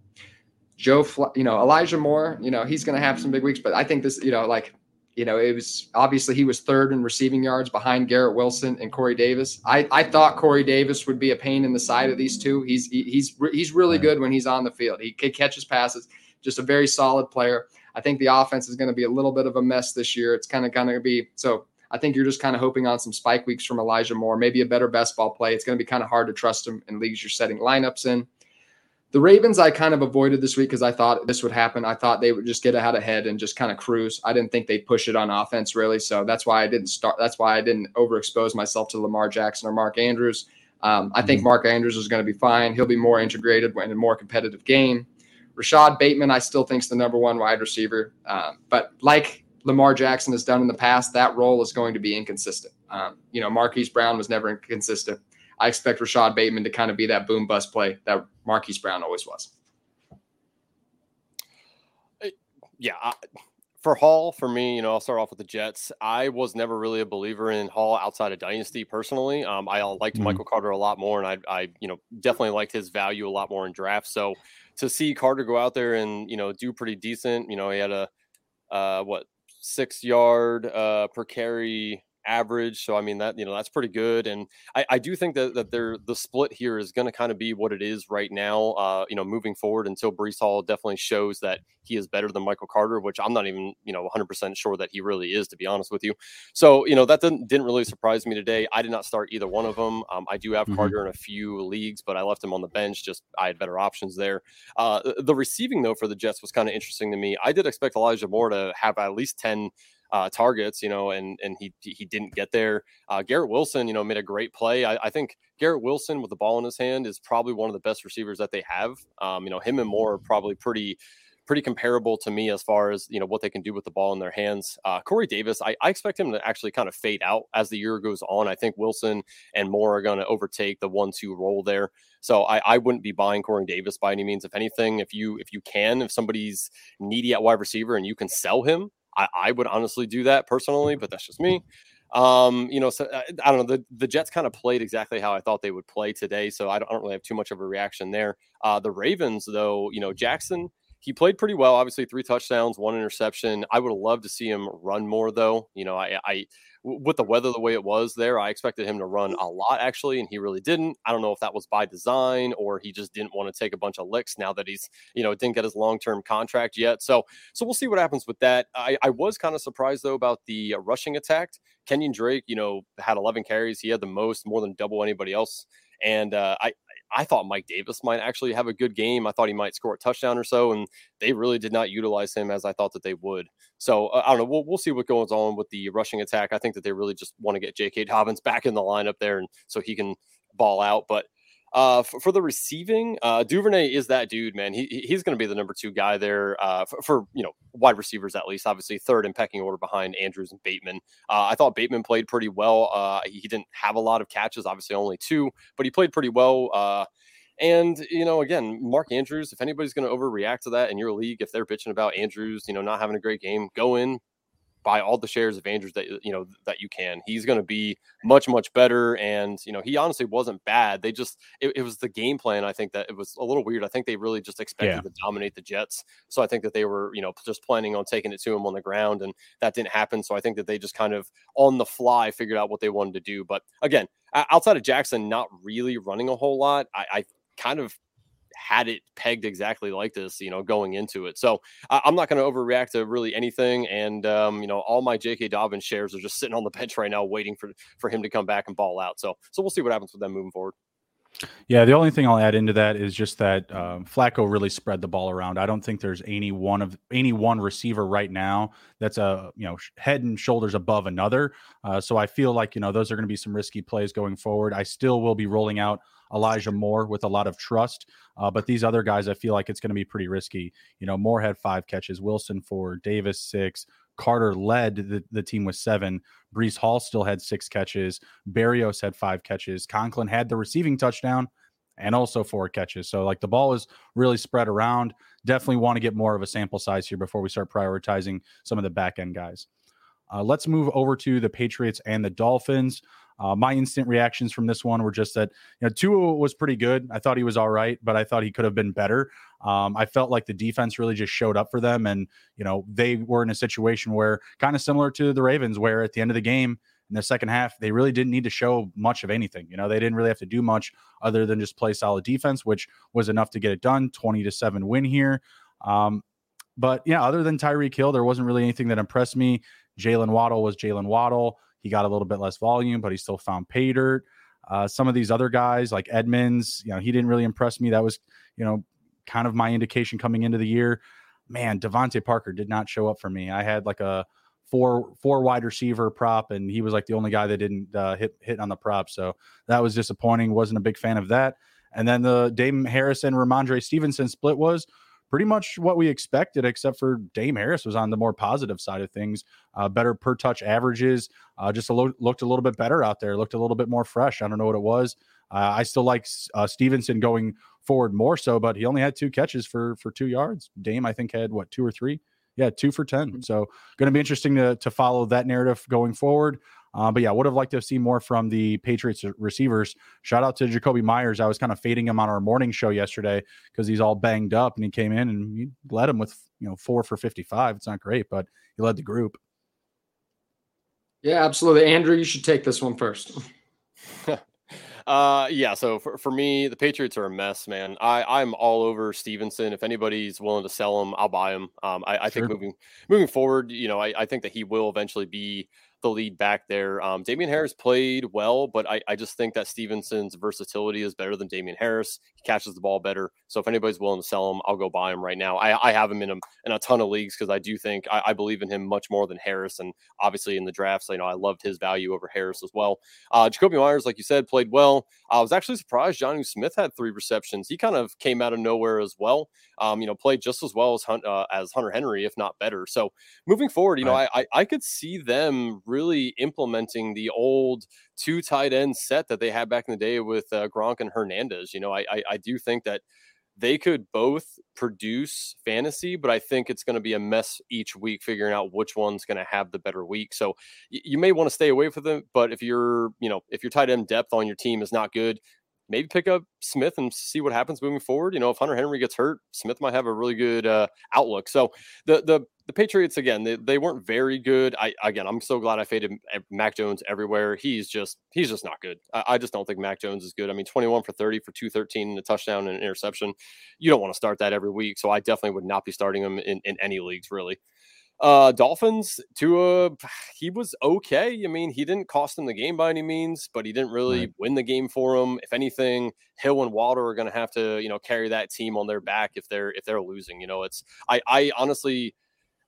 Joe, you know Elijah Moore, you know he's going to have some big weeks, but I think this, you know, like you know, it was obviously he was third in receiving yards behind Garrett Wilson and Corey Davis. I, I thought Corey Davis would be a pain in the side of these two. He's he's he's really good when he's on the field. He catches passes, just a very solid player. I think the offense is going to be a little bit of a mess this year. It's kind of going to be so. I think you're just kind of hoping on some spike weeks from Elijah Moore, maybe a better best ball play. It's going to be kind of hard to trust him in leagues you're setting lineups in. The Ravens, I kind of avoided this week because I thought this would happen. I thought they would just get out ahead and just kind of cruise. I didn't think they'd push it on offense really, so that's why I didn't start. That's why I didn't overexpose myself to Lamar Jackson or Mark Andrews. Um, I think mm-hmm. Mark Andrews is going to be fine. He'll be more integrated in a more competitive game. Rashad Bateman, I still think is the number one wide receiver, um, but like Lamar Jackson has done in the past, that role is going to be inconsistent. Um, you know, Marquise Brown was never inconsistent. I expect Rashad Bateman to kind of be that boom bust play that Marquise Brown always was. Uh, yeah. I, for Hall, for me, you know, I'll start off with the Jets. I was never really a believer in Hall outside of Dynasty personally. Um, I liked mm-hmm. Michael Carter a lot more, and I, I, you know, definitely liked his value a lot more in drafts. So to see Carter go out there and you know do pretty decent, you know, he had a uh, what six yard uh, per carry average. So I mean that you know that's pretty good, and I, I do think that that there the split here is going to kind of be what it is right now. Uh, you know, moving forward until Breece Hall definitely shows that he is better than Michael Carter, which I'm not even you know 100 percent sure that he really is, to be honest with you. So you know that didn't didn't really surprise me today. I did not start either one of them. Um, I do have mm-hmm. Carter in a few leagues, but I left him on the bench. Just I had better options there. Uh, the receiving though for the Jets was kind of interesting to me. I did expect Elijah Moore to have at least 10 uh, targets, you know, and and he he didn't get there. Uh, Garrett Wilson, you know, made a great play. I, I, think Garrett Wilson with the ball in his hand is probably one of the best receivers that they have. Um, you know, him and Moore are probably pretty pretty comparable to me as far as you know what they can do with the ball in their hands. Uh, Corey Davis, I, I, expect him to actually kind of fade out as the year goes on. I think Wilson and Moore are going to overtake the one-two role there. So I, I wouldn't be buying Corey Davis by any means. If anything, if you if you can, if somebody's needy at wide receiver and you can sell him, I, I would honestly do that personally, but that's just me. Um, you know, so I, uh, I, don't know. The, the Jets kind of played exactly how I thought they would play today, so I don't, I don't really have too much of a reaction there. Uh, the Ravens, though, you know, Jackson he played pretty well. Obviously, three touchdowns, one interception. I would love to see him run more, though. You know, I, I with the weather the way it was there, I expected him to run a lot actually, and he really didn't. I don't know if that was by design or he just didn't want to take a bunch of licks now that he's, you know, didn't get his long term contract yet. So, so we'll see what happens with that. I, I was kind of surprised though about the rushing attack. Kenyon Drake, you know, had 11 carries. He had the most, more than double anybody else. And uh, I, I thought Mike Davis might actually have a good game. I thought he might score a touchdown or so, and they really did not utilize him as I thought that they would. So uh, I don't know. We'll, we'll see what goes on with the rushing attack. I think that they really just want to get J.K. Dobbins back in the lineup there, and so he can ball out. But uh, for, for, the receiving, uh, Duvernay is that dude, man. He he's going to be the number two guy there uh, for, for, you know wide receivers at least. Obviously, third in pecking order behind Andrews and Bateman. Uh, I thought Bateman played pretty well. Uh, he didn't have a lot of catches, obviously only two, but he played pretty well. Uh, and you know, again, Mark Andrews. If anybody's going to overreact to that in your league, if they're bitching about Andrews, you know, not having a great game, go in, buy all the shares of Andrews that you know that you can. He's going to be much much better, and you know he honestly wasn't bad. They just it, it, was the game plan. I think that it was a little weird. I think they really just expected yeah. to dominate the Jets, so I think that they were you know just planning on taking it to him on the ground, and that didn't happen. So I think that they just kind of on the fly figured out what they wanted to do. But again, outside of Jackson not really running a whole lot, I, I kind of had it pegged exactly like this, you know, going into it. So I, am not going to overreact to really anything. And um, you know, all my J.K. Dobbins shares are just sitting on the bench right now, waiting for for him to come back and ball out. So so we'll see what happens with them moving forward. Yeah, the only thing I'll add into that is just that um, Flacco really spread the ball around. I don't think there's any one of any one receiver right now that's a you know head and shoulders above another. Uh, so I feel like you know those are going to be some risky plays going forward. I still will be rolling out Elijah Moore with a lot of trust. Uh, but these other guys, I feel like it's going to be pretty risky. You know, Moore had five catches, Wilson four, Davis six, Carter led the, the team with seven. Breece Hall still had six catches. Berrios had five catches. Conklin had the receiving touchdown and also four catches. So, like, the ball is really spread around. Definitely want to get more of a sample size here before we start prioritizing some of the back end guys. Uh, let's move over to the Patriots and the Dolphins. Uh, my instant reactions from this one were just that you know Tua was pretty good. I thought he was all right, but I thought he could have been better. Um, I felt like the defense really just showed up for them, and you know they were in a situation where kind of similar to the Ravens, where at the end of the game in the second half they really didn't need to show much of anything. You know they didn't really have to do much other than just play solid defense, which was enough to get it done. Twenty to seven win here. Um, but yeah, other than Tyreek Hill, there wasn't really anything that impressed me. Jaylen Waddle was Jaylen Waddle. He got a little bit less volume, but he still found pay dirt. Uh, some of these other guys like Edmonds, you know, he didn't really impress me. That was, you know, kind of my indication coming into the year. Man, DeVante Parker did not show up for me. I had like a four four wide receiver prop, and he was like the only guy that didn't uh, hit hit on the prop. So that was disappointing. Wasn't a big fan of that. And then the Dame Harris and Rhamondre Stevenson split was pretty much what we expected, except for Dame Harris was on the more positive side of things. Uh, better per touch averages, uh, just a lo- looked a little bit better out there, looked a little bit more fresh. I don't know what it was. Uh, I still like uh, Stevenson going forward more so, but he only had two catches for for two yards. Dame, I think, had what two or three. Yeah, two for 10. Mm-hmm. So, going to be interesting to, to follow that narrative going forward. Uh, but yeah, would have liked to have seen more from the Patriots receivers. Shout out to Jakobi Meyers. I was kind of fading him on our morning show yesterday because he's all banged up, and he came in and he led him with you know four for fifty-five. It's not great, but he led the group. Yeah, absolutely. Andrew, you should take this one first. Uh, yeah. So for, for me, the Patriots are a mess, man. I I'm all over Stevenson. If anybody's willing to sell him, I'll buy him. Um, I, I sure. think moving moving forward, you know, I, I think that he will eventually be the lead back there. Um, Damien Harris played well, but I, I just think that Stevenson's versatility is better than Damien Harris. He catches the ball better. So if anybody's willing to sell him, I'll go buy him right now. I, I have him in a, in a ton of leagues because I do think I, I, believe in him much more than Harris. And obviously in the drafts, you know, I loved his value over Harris as well. Uh, Jakobi Meyers, like you said, played well. I was actually surprised Jonnu Smith had three receptions. He kind of came out of nowhere as well. Um, you know, played just as well as uh, as Hunter Henry, if not better. So moving forward, you right. know, I, I I could see them really implementing the old two tight end set that they had back in the day with uh, Gronk and Hernandez. You know, I, I, I do think that they could both produce fantasy, but I think it's going to be a mess each week figuring out which one's going to have the better week. So y- you may want to stay away from them, but if you're, you know, if your tight end depth on your team is not good, maybe pick up Smith and see what happens moving forward. You know, if Hunter Henry gets hurt, Smith might have a really good uh, outlook. So the the the Patriots again, they, they weren't very good. I again, I'm so glad I faded Mac Jones everywhere. He's just he's just not good. I, I just don't think Mac Jones is good. I mean, 21 for 30 for 213 and a touchdown and an interception. You don't want to start that every week. So I definitely would not be starting him in, in any leagues really. Uh, Dolphins, Tua, he was okay. I mean, he didn't cost him the game by any means, but he didn't really right. win the game for him. If anything, Hill and Waddle are going to have to, you know, carry that team on their back if they're if they're losing. You know, it's I I honestly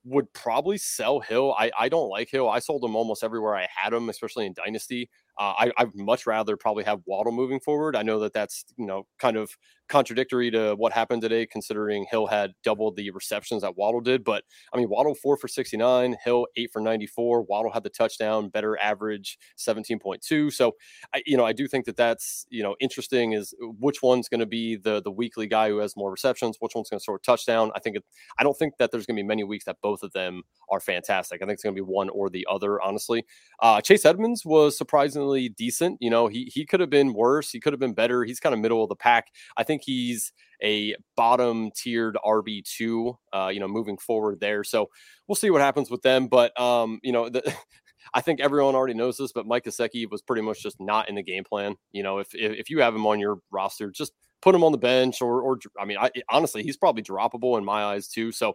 would probably sell Hill. I, I don't like Hill. I sold him almost everywhere I had him, especially in Dynasty. Uh, I, I'd much rather probably have Waddle moving forward. I know that that's you know kind of contradictory to what happened today, considering Hill had doubled the receptions that Waddle did. But I mean, Waddle four for 69, Hill eight for 94. Waddle had the touchdown, better average 17.2. So, I, you know, I do think that that's, you know, interesting is which one's going to be the the weekly guy who has more receptions, which one's going to score a touchdown. I think it, I don't think that there's going to be many weeks that both of them are fantastic. I think it's going to be one or the other, honestly. Uh, Chase Edmonds was surprisingly decent. You know, he, he could have been worse. He could have been better. He's kind of middle of the pack. I think think he's a bottom tiered RB two. Uh, you know, moving forward there. So we'll see what happens with them. But um, you know, the, I think everyone already knows this, but Mike Gesicki was pretty much just not in the game plan. You know, if if, if you have him on your roster, just put him on the bench, or or I mean, I, honestly, he's probably droppable in my eyes too. So,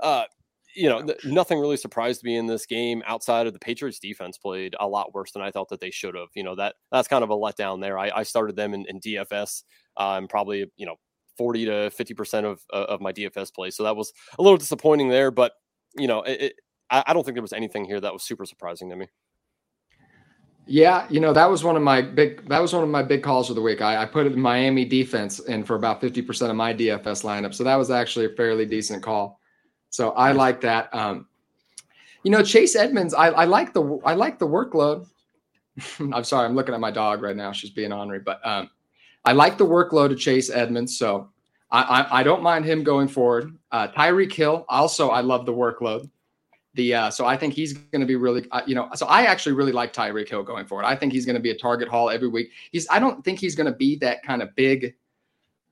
uh, you know, th- nothing really surprised me in this game outside of the Patriots defense played a lot worse than I thought that they should have. You know, that that's kind of a letdown there. I, I started them in, in DFS um, probably, you know, 40 to 50% of, uh, of my DFS plays. So that was a little disappointing there, but you know, it, it, I, I don't think there was anything here that was super surprising to me. Yeah, you know that was one of my big that was one of my big calls of the week. I, I put it in Miami defense in for about fifty percent of my DFS lineup, so that was actually a fairly decent call. So I like that. Um, you know, Chase Edmonds, I, I like the I like the workload. I'm sorry, I'm looking at my dog right now. She's being ornery, but um, I like the workload of Chase Edmonds, so I, I, I don't mind him going forward. Uh, Tyreek Hill, also I love the workload. The uh, so I think he's going to be really, uh, you know, so I actually really like Tyreek Hill going forward. I think he's going to be a target haul every week. He's I don't think he's going to be that kind of big,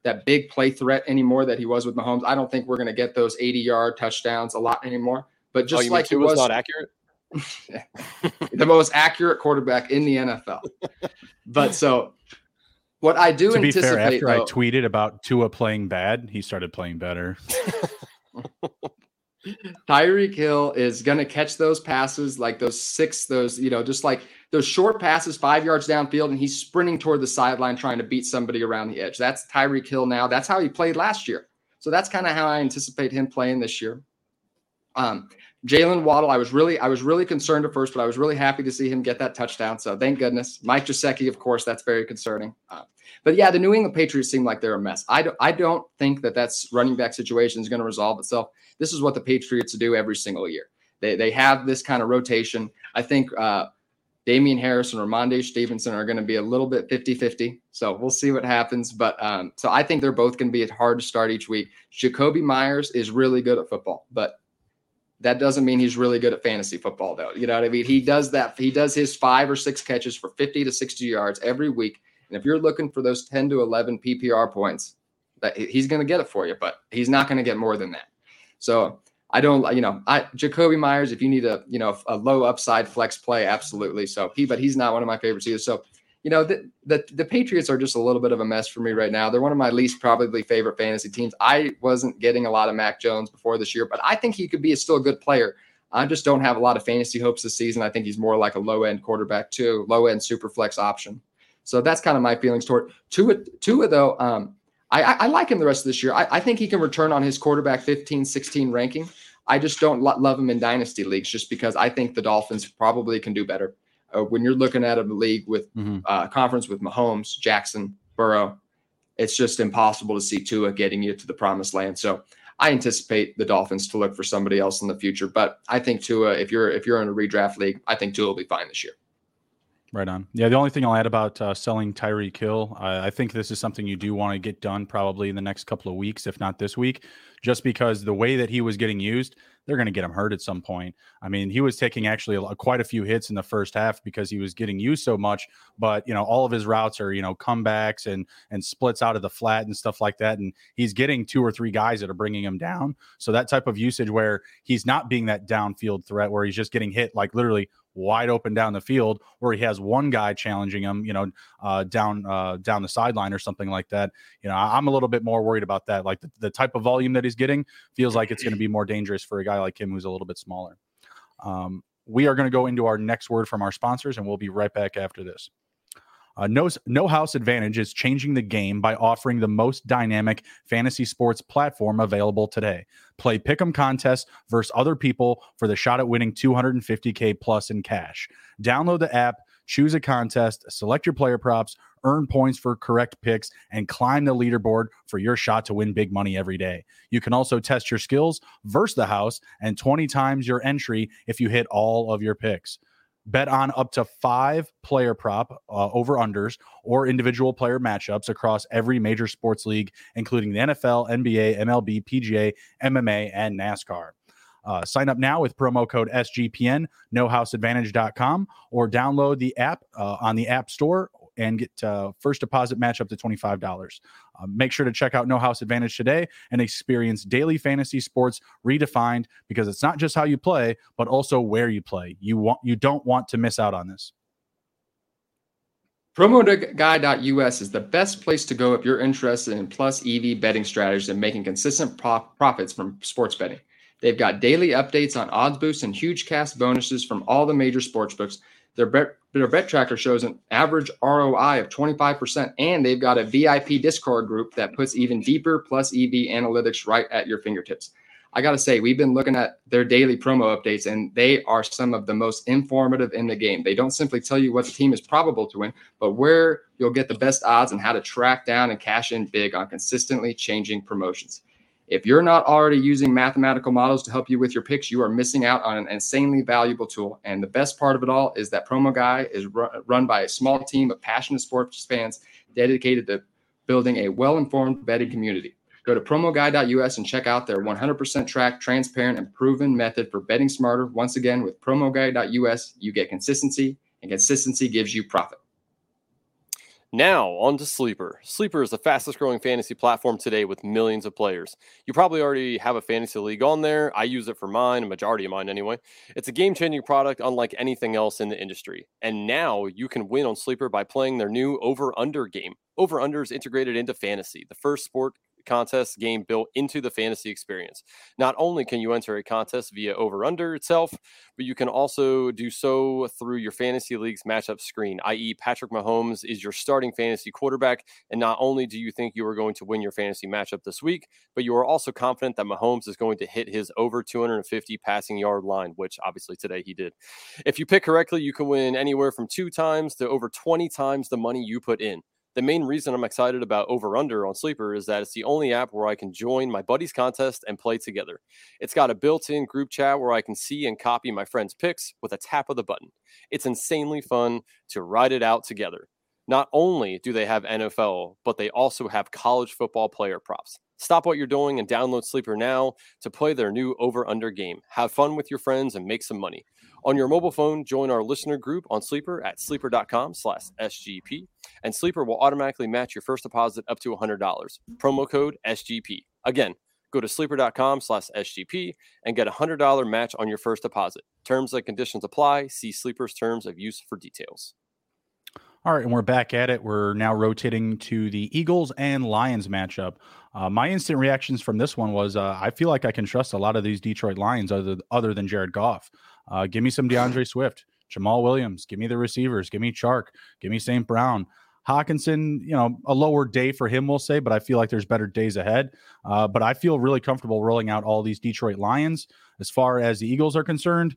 that big play threat anymore that he was with Mahomes. I don't think we're going to get those 80 yard touchdowns a lot anymore. But just oh, like he was not accurate. the most accurate quarterback in the NFL. But so what I do to be fair, after though, I tweeted about Tua playing bad, he started playing better. Tyreek Hill is going to catch those passes like those six, those, you know, just like those short passes five yards downfield, and he's sprinting toward the sideline trying to beat somebody around the edge. That's Tyreek Hill now. That's how he played last year. So that's kind of how I anticipate him playing this year. Um, Jaylen Waddle, I was really, I was really concerned at first, but I was really happy to see him get that touchdown. So thank goodness. Mike Gesicki, of course, that's very concerning. Uh, but yeah, the New England Patriots seem like they're a mess. I don't, I don't think that that's running back situation is going to resolve itself. This is what the Patriots do every single year. They, they have this kind of rotation. I think uh, Damien Harris and Rhamondre Stevenson are going to be a little bit 50 50. So we'll see what happens. But um, so I think they're both going to be hard to start each week. Jakobi Meyers is really good at football, but that doesn't mean he's really good at fantasy football, though. You know what I mean? He does that. He does his five or six catches for 50 to 60 yards every week. And if you're looking for those 10 to 11 PPR points, that he's going to get it for you, but he's not going to get more than that. So I don't, you know, I Jakobi Meyers, if you need a, you know, a low upside flex play, absolutely. So he, but he's not one of my favorites either. So, you know, the, the, the Patriots are just a little bit of a mess for me right now. They're one of my least probably favorite fantasy teams. I wasn't getting a lot of Mac Jones before this year, but I think he could be a still a good player. I just don't have a lot of fantasy hopes this season. I think he's more like a low end quarterback too, low end super flex option. So that's kind of my feelings toward Tua. Tua though, um, I, I, like him the rest of this year. I, I, think he can return on his quarterback 15, 16 ranking. I just don't lo- love him in dynasty leagues just because I think the Dolphins probably can do better. Uh, when you're looking at a league with mm-hmm. uh, conference with Mahomes, Jackson, Burrow, it's just impossible to see Tua getting you to the promised land. So I anticipate the Dolphins to look for somebody else in the future. But I think Tua, if you're if you're in a redraft league, I think Tua will be fine this year. Right on. Yeah, the only thing I'll add about uh, selling Tyreek Hill, I think this is something you do want to get done probably in the next couple of weeks, if not this week, just because the way that he was getting used, they're going to get him hurt at some point. I mean, he was taking actually a, quite a few hits in the first half because he was getting used so much. But you know, all of his routes are you know comebacks and and splits out of the flat and stuff like that, and he's getting two or three guys that are bringing him down. So that type of usage where he's not being that downfield threat, where he's just getting hit like literally wide open down the field, where he has one guy challenging him, you know, uh, down uh, down the sideline or something like that. You know, I'm a little bit more worried about that. Like the, the type of volume that he's getting feels like it's going to be more dangerous for a guy like him who's a little bit smaller. Um, we are going to go into our next word from our sponsors, and we'll be right back after this. Uh, no, no House Advantage is changing the game by offering the most dynamic fantasy sports platform available today. Play pick'em contests versus other people for the shot at winning 250k plus in cash. Download the app, choose a contest, select your player props, earn points for correct picks, and climb the leaderboard for your shot to win big money every day. You can also test your skills versus the house and 20 times your entry if you hit all of your picks bet on up to five player prop uh, over unders or individual player matchups across every major sports league, including the NFL, NBA, MLB, PGA, MMA, and NASCAR. Uh, sign up now with promo code SGPN, nohouseadvantage.com, or download the app uh, on the App Store and get uh, first deposit match up to $25. Uh, make sure to check out No House Advantage today and experience daily fantasy sports redefined because it's not just how you play, but also where you play. You want you don't want to miss out on this. PromoGuy.us is the best place to go if you're interested in plus EV betting strategies and making consistent profits from sports betting. They've got daily updates on odds boosts and huge cash bonuses from all the major sports books. Their bet, their bet tracker shows an average ROI of 25%, and they've got a VIP Discord group that puts even deeper plus EV analytics right at your fingertips. I got to say, we've been looking at their daily promo updates, and they are some of the most informative in the game. They don't simply tell you what the team is probable to win, but where you'll get the best odds and how to track down and cash in big on consistently changing promotions. If you're not already using mathematical models to help you with your picks, you are missing out on an insanely valuable tool. And the best part of it all is that Promo Guy is run by a small team of passionate sports fans dedicated to building a well informed betting community. Go to promoguy.us and check out their 100% tracked, transparent, and proven method for betting smarter. Once again, with promoguy.us, you get consistency, and consistency gives you profit. Now, on to Sleeper. Sleeper is the fastest growing fantasy platform today with millions of players. You probably already have a fantasy league on there. I use it for mine, a majority of mine anyway. It's a game changing product unlike anything else in the industry. And now you can win on Sleeper by playing their new over under game. Over under is integrated into fantasy, the first sport contest game built into the fantasy experience. Not only can you enter a contest via over under itself, but you can also do so through your fantasy league's matchup screen, i.e., Patrick Mahomes is your starting fantasy quarterback. And not only do you think you are going to win your fantasy matchup this week, but you are also confident that Mahomes is going to hit his over 250 passing yard line, which obviously today he did. If you pick correctly, you can win anywhere from two times to over 20 times the money you put in the main reason I'm excited about Over Under on Sleeper is that it's the only app where I can join my buddies' contest and play together. It's got a built in group chat where I can see and copy my friends' picks with a tap of the button. It's insanely fun to ride it out together. Not only do they have NFL, but they also have college football player props. Stop what you're doing and download Sleeper now to play their new over under game. Have fun with your friends and make some money. On your mobile phone, join our listener group on Sleeper at sleeper.com slash SGP, and Sleeper will automatically match your first deposit up to $100. Promo code SGP. Again, go to sleeper.com slash SGP and get a $100 match on your first deposit. Terms and conditions apply. See Sleeper's terms of use for details. All right, and we're back at it. We're now rotating to the Eagles and Lions matchup. Uh, my instant reactions from this one was uh, I feel like I can trust a lot of these Detroit Lions other other than Jared Goff. Uh, give me some D'Andre Swift, Jamaal Williams. Give me the receivers. Give me Chark. Give me St. Brown. Hockenson, you know, a lower day for him, we'll say, but I feel like there's better days ahead. Uh, but I feel really comfortable rolling out all these Detroit Lions. As far as the Eagles are concerned,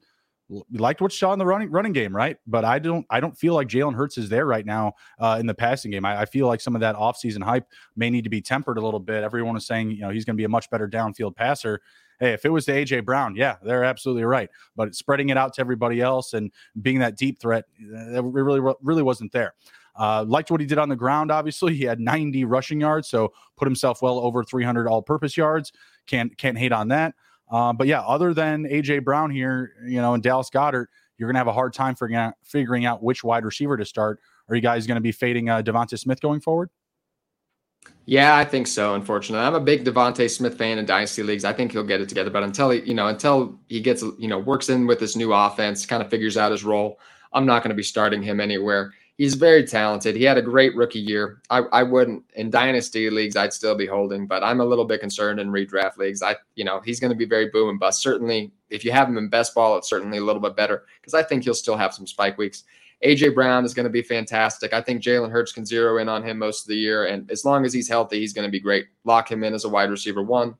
we liked what saw in the running running game, right? But I don't I don't feel like Jalen Hurts is there right now uh, in the passing game. I, I, feel like some of that offseason hype may need to be tempered a little bit. Everyone is saying you know he's going to be a much better downfield passer. Hey, if it was to AJ Brown, yeah, they're absolutely right. But spreading it out to everybody else and being that deep threat, it really really wasn't there. Uh, liked what he did on the ground. Obviously, he had 90 rushing yards, so put himself well over 300 all-purpose yards. Can't can't hate on that. Um, but yeah, other than AJ Brown here, you know, and Dallas Goedert, you're to have a hard time figuring out, figuring out which wide receiver to start. Are you guys to be fading uh, DeVonta Smith going forward? Yeah, I think so. Unfortunately, I'm a big DeVonta Smith fan in dynasty leagues. I think he'll get it together, but until he, you know, until he gets, you know, works in with this new offense, kind of figures out his role, I'm not going to be starting him anywhere he's very talented. He had a great rookie year. I, I wouldn't in dynasty leagues. I'd still be holding, but I'm a little bit concerned in redraft leagues. I, you know, he's going to be very boom and bust. Certainly, if you have him in best ball, it's certainly a little bit better because I think he'll still have some spike weeks. AJ Brown is going to be fantastic. I think Jalen Hurts can zero in on him most of the year, and as long as he's healthy, he's going to be great. Lock him in as a wide receiver one.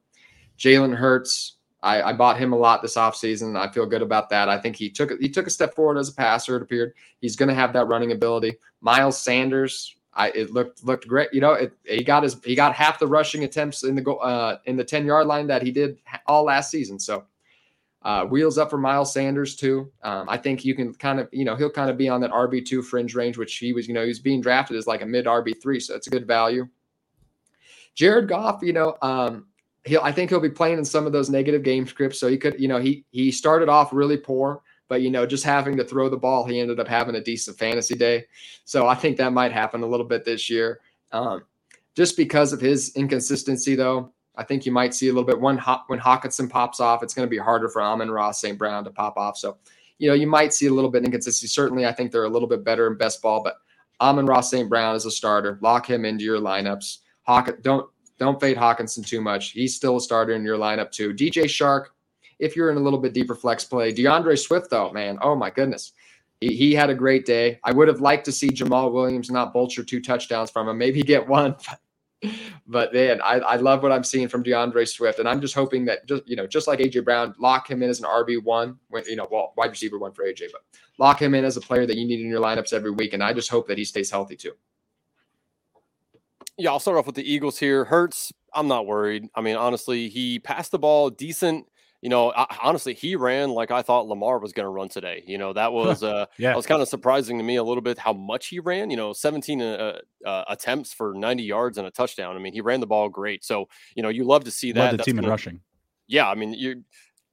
Jalen Hurts, I, I, bought him a lot this offseason. I feel good about that. I think he took he took a step forward as a passer. It appeared he's going to have that running ability. Miles Sanders, I it looked looked great. You know, it, he got his he got half the rushing attempts in the go uh, in the ten yard line that he did all last season. So uh, wheels up for Miles Sanders too. Um, I think you can kind of you know he'll kind of be on that RB two fringe range, which he was you know he's being drafted as like a mid RB three, so it's a good value. Jared Goff, you know, um, he'll I think he'll be playing in some of those negative game scripts. So he could, you know, he he started off really poor, but you know, just having to throw the ball, he ended up having a decent fantasy day. So I think that might happen a little bit this year. Um, just because of his inconsistency, though, I think you might see a little bit when when Hockenson pops off, it's going to be harder for Amon-Ra St. Brown to pop off. So, you know, you might see a little bit inconsistency. Certainly, I think they're a little bit better in best ball, but Amon-Ra St. Brown is a starter. Lock him into your lineups. Hawk, don't don't fade Hockenson too much. He's still a starter in your lineup too. DJ Chark, if you're in a little bit deeper flex play. D'Andre Swift, though, man, oh my goodness. He, he had a great day. I would have liked to see Jamal Williams not vulture two touchdowns from him. Maybe get one. but man, I, I love what I'm seeing from D'Andre Swift, and I'm just hoping that just you know, just like AJ Brown, lock him in as an RB one, you know, well, wide receiver one for AJ, but lock him in as a player that you need in your lineups every week, and I just hope that he stays healthy too. Yeah, I'll start off with the Eagles here. Hurts, I'm not worried. I mean, honestly, he passed the ball decent you know, I, honestly, he ran like I thought Lamar was going to run today. You know, that was uh, yeah, that was kind of surprising to me a little bit how much he ran. You know, 17 uh, uh, attempts for 90 yards and a touchdown. I mean, he ran the ball great. So, you know, you love to see that. Led the team gonna, in rushing. Yeah, I mean, you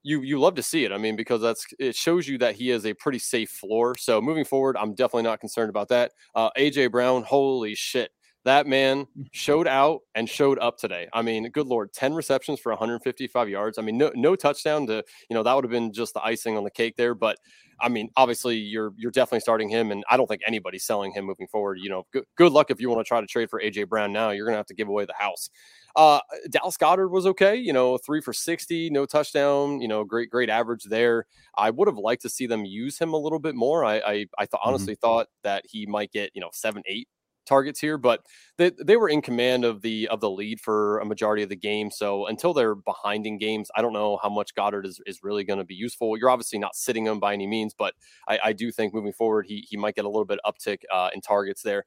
you you love to see it. I mean, because that's it shows you that he is a pretty safe floor. So moving forward, I'm definitely not concerned about that. Uh, AJ Brown, holy shit that man showed out and showed up today. I mean, good lord, 10 receptions for 155 yards. I mean, no no touchdown to, you know, that would have been just the icing on the cake there, but I mean, obviously you're you're definitely starting him and I don't think anybody's selling him moving forward. You know, good, good luck if you want to try to trade for AJ Brown now. You're going to have to give away the house. Uh, Dallas Goedert was okay, you know, three for 60, no touchdown, you know, great, great average there. I would have liked to see them use him a little bit more. I, I, I th- mm-hmm. honestly mm-hmm. thought that he might get, you know, seven, eight targets here, but they, they were in command of the of the lead for a majority of the game. So until they're behind in games, I don't know how much Goedert is, is really going to be useful. You're obviously not sitting him by any means, but I, I do think moving forward he he might get a little bit uptick uh, in targets there.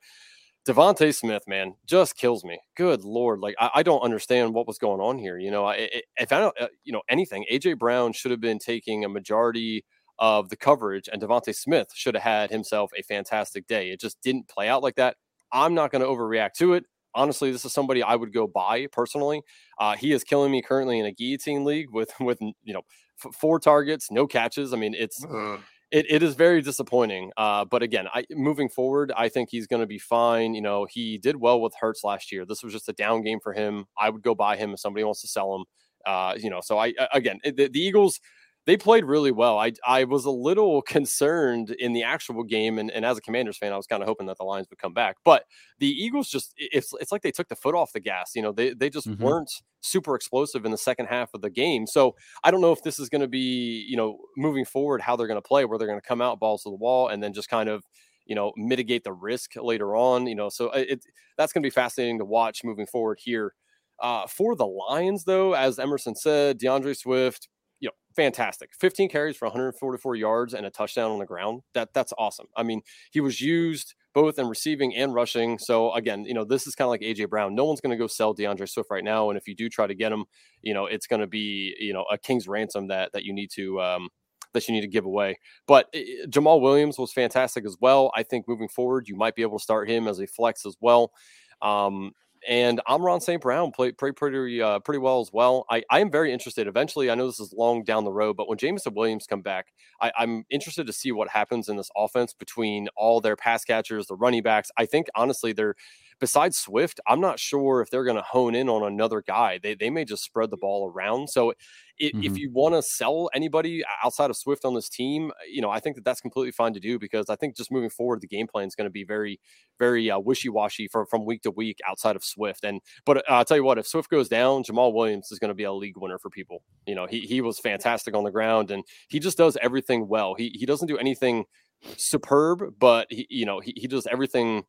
DeVonta Smith, man, just kills me. Good lord, like I, I, don't understand what was going on here. You know, I, if I don't, uh, you know, anything, AJ Brown should have been taking a majority of the coverage, and DeVonta Smith should have had himself a fantastic day. It just didn't play out like that. I'm not going to overreact to it. Honestly, this is somebody I would go buy personally. Uh, he is killing me currently in a guillotine league with with you know f- four targets, no catches. I mean, it's uh. it, it is very disappointing. Uh, but again, I moving forward, I think he's going to be fine. You know, he did well with Hurts last year. This was just a down game for him. I would go buy him if somebody wants to sell him. Uh, you know, so I again, the, the Eagles they played really well. I I was a little concerned in the actual game, and, and as a Commanders fan, I was kind of hoping that the Lions would come back. But the Eagles just it's it's like they took the foot off the gas. You know, they they just mm-hmm. weren't super explosive in the second half of the game. So I don't know if this is going to be you know moving forward how they're going to play, where they're going to come out balls to the wall and then just kind of you know mitigate the risk later on. You know, so it that's going to be fascinating to watch moving forward here. Uh, for the Lions, though, as Emerson said, D'Andre Swift, fantastic. 15 carries for 144 yards and a touchdown on the ground. That that's awesome. I mean, he was used both in receiving and rushing. So again, you know, this is kind of like AJ Brown. No one's going to go sell D'Andre Swift right now, and if you do try to get him, you know, it's going to be you know a king's ransom that that you need to um, that you need to give away. But uh, Jamaal Williams was fantastic as well. I think moving forward, you might be able to start him as a flex as well. Um, and Amon-Ra St. Brown played, played pretty uh, pretty well as well. I, I am very interested. Eventually, I know this is long down the road, but when Jameson Williams come back, I, I'm interested to see what happens in this offense between all their pass catchers, the running backs. I think honestly, they're besides Swift, I'm not sure if they're going to hone in on another guy. They they may just spread the ball around. So it, mm-hmm. if you want to sell anybody outside of Swift on this team, you know, I think that that's completely fine to do because I think just moving forward, the game plan is going to be very, very uh, wishy washy from from week to week outside of Swift. And but uh, I'll tell you what, if Swift goes down, Jamaal Williams is going to be a league winner for people. You know, he he was fantastic on the ground and he just does everything well. He he doesn't do anything superb, but he you know he he does everything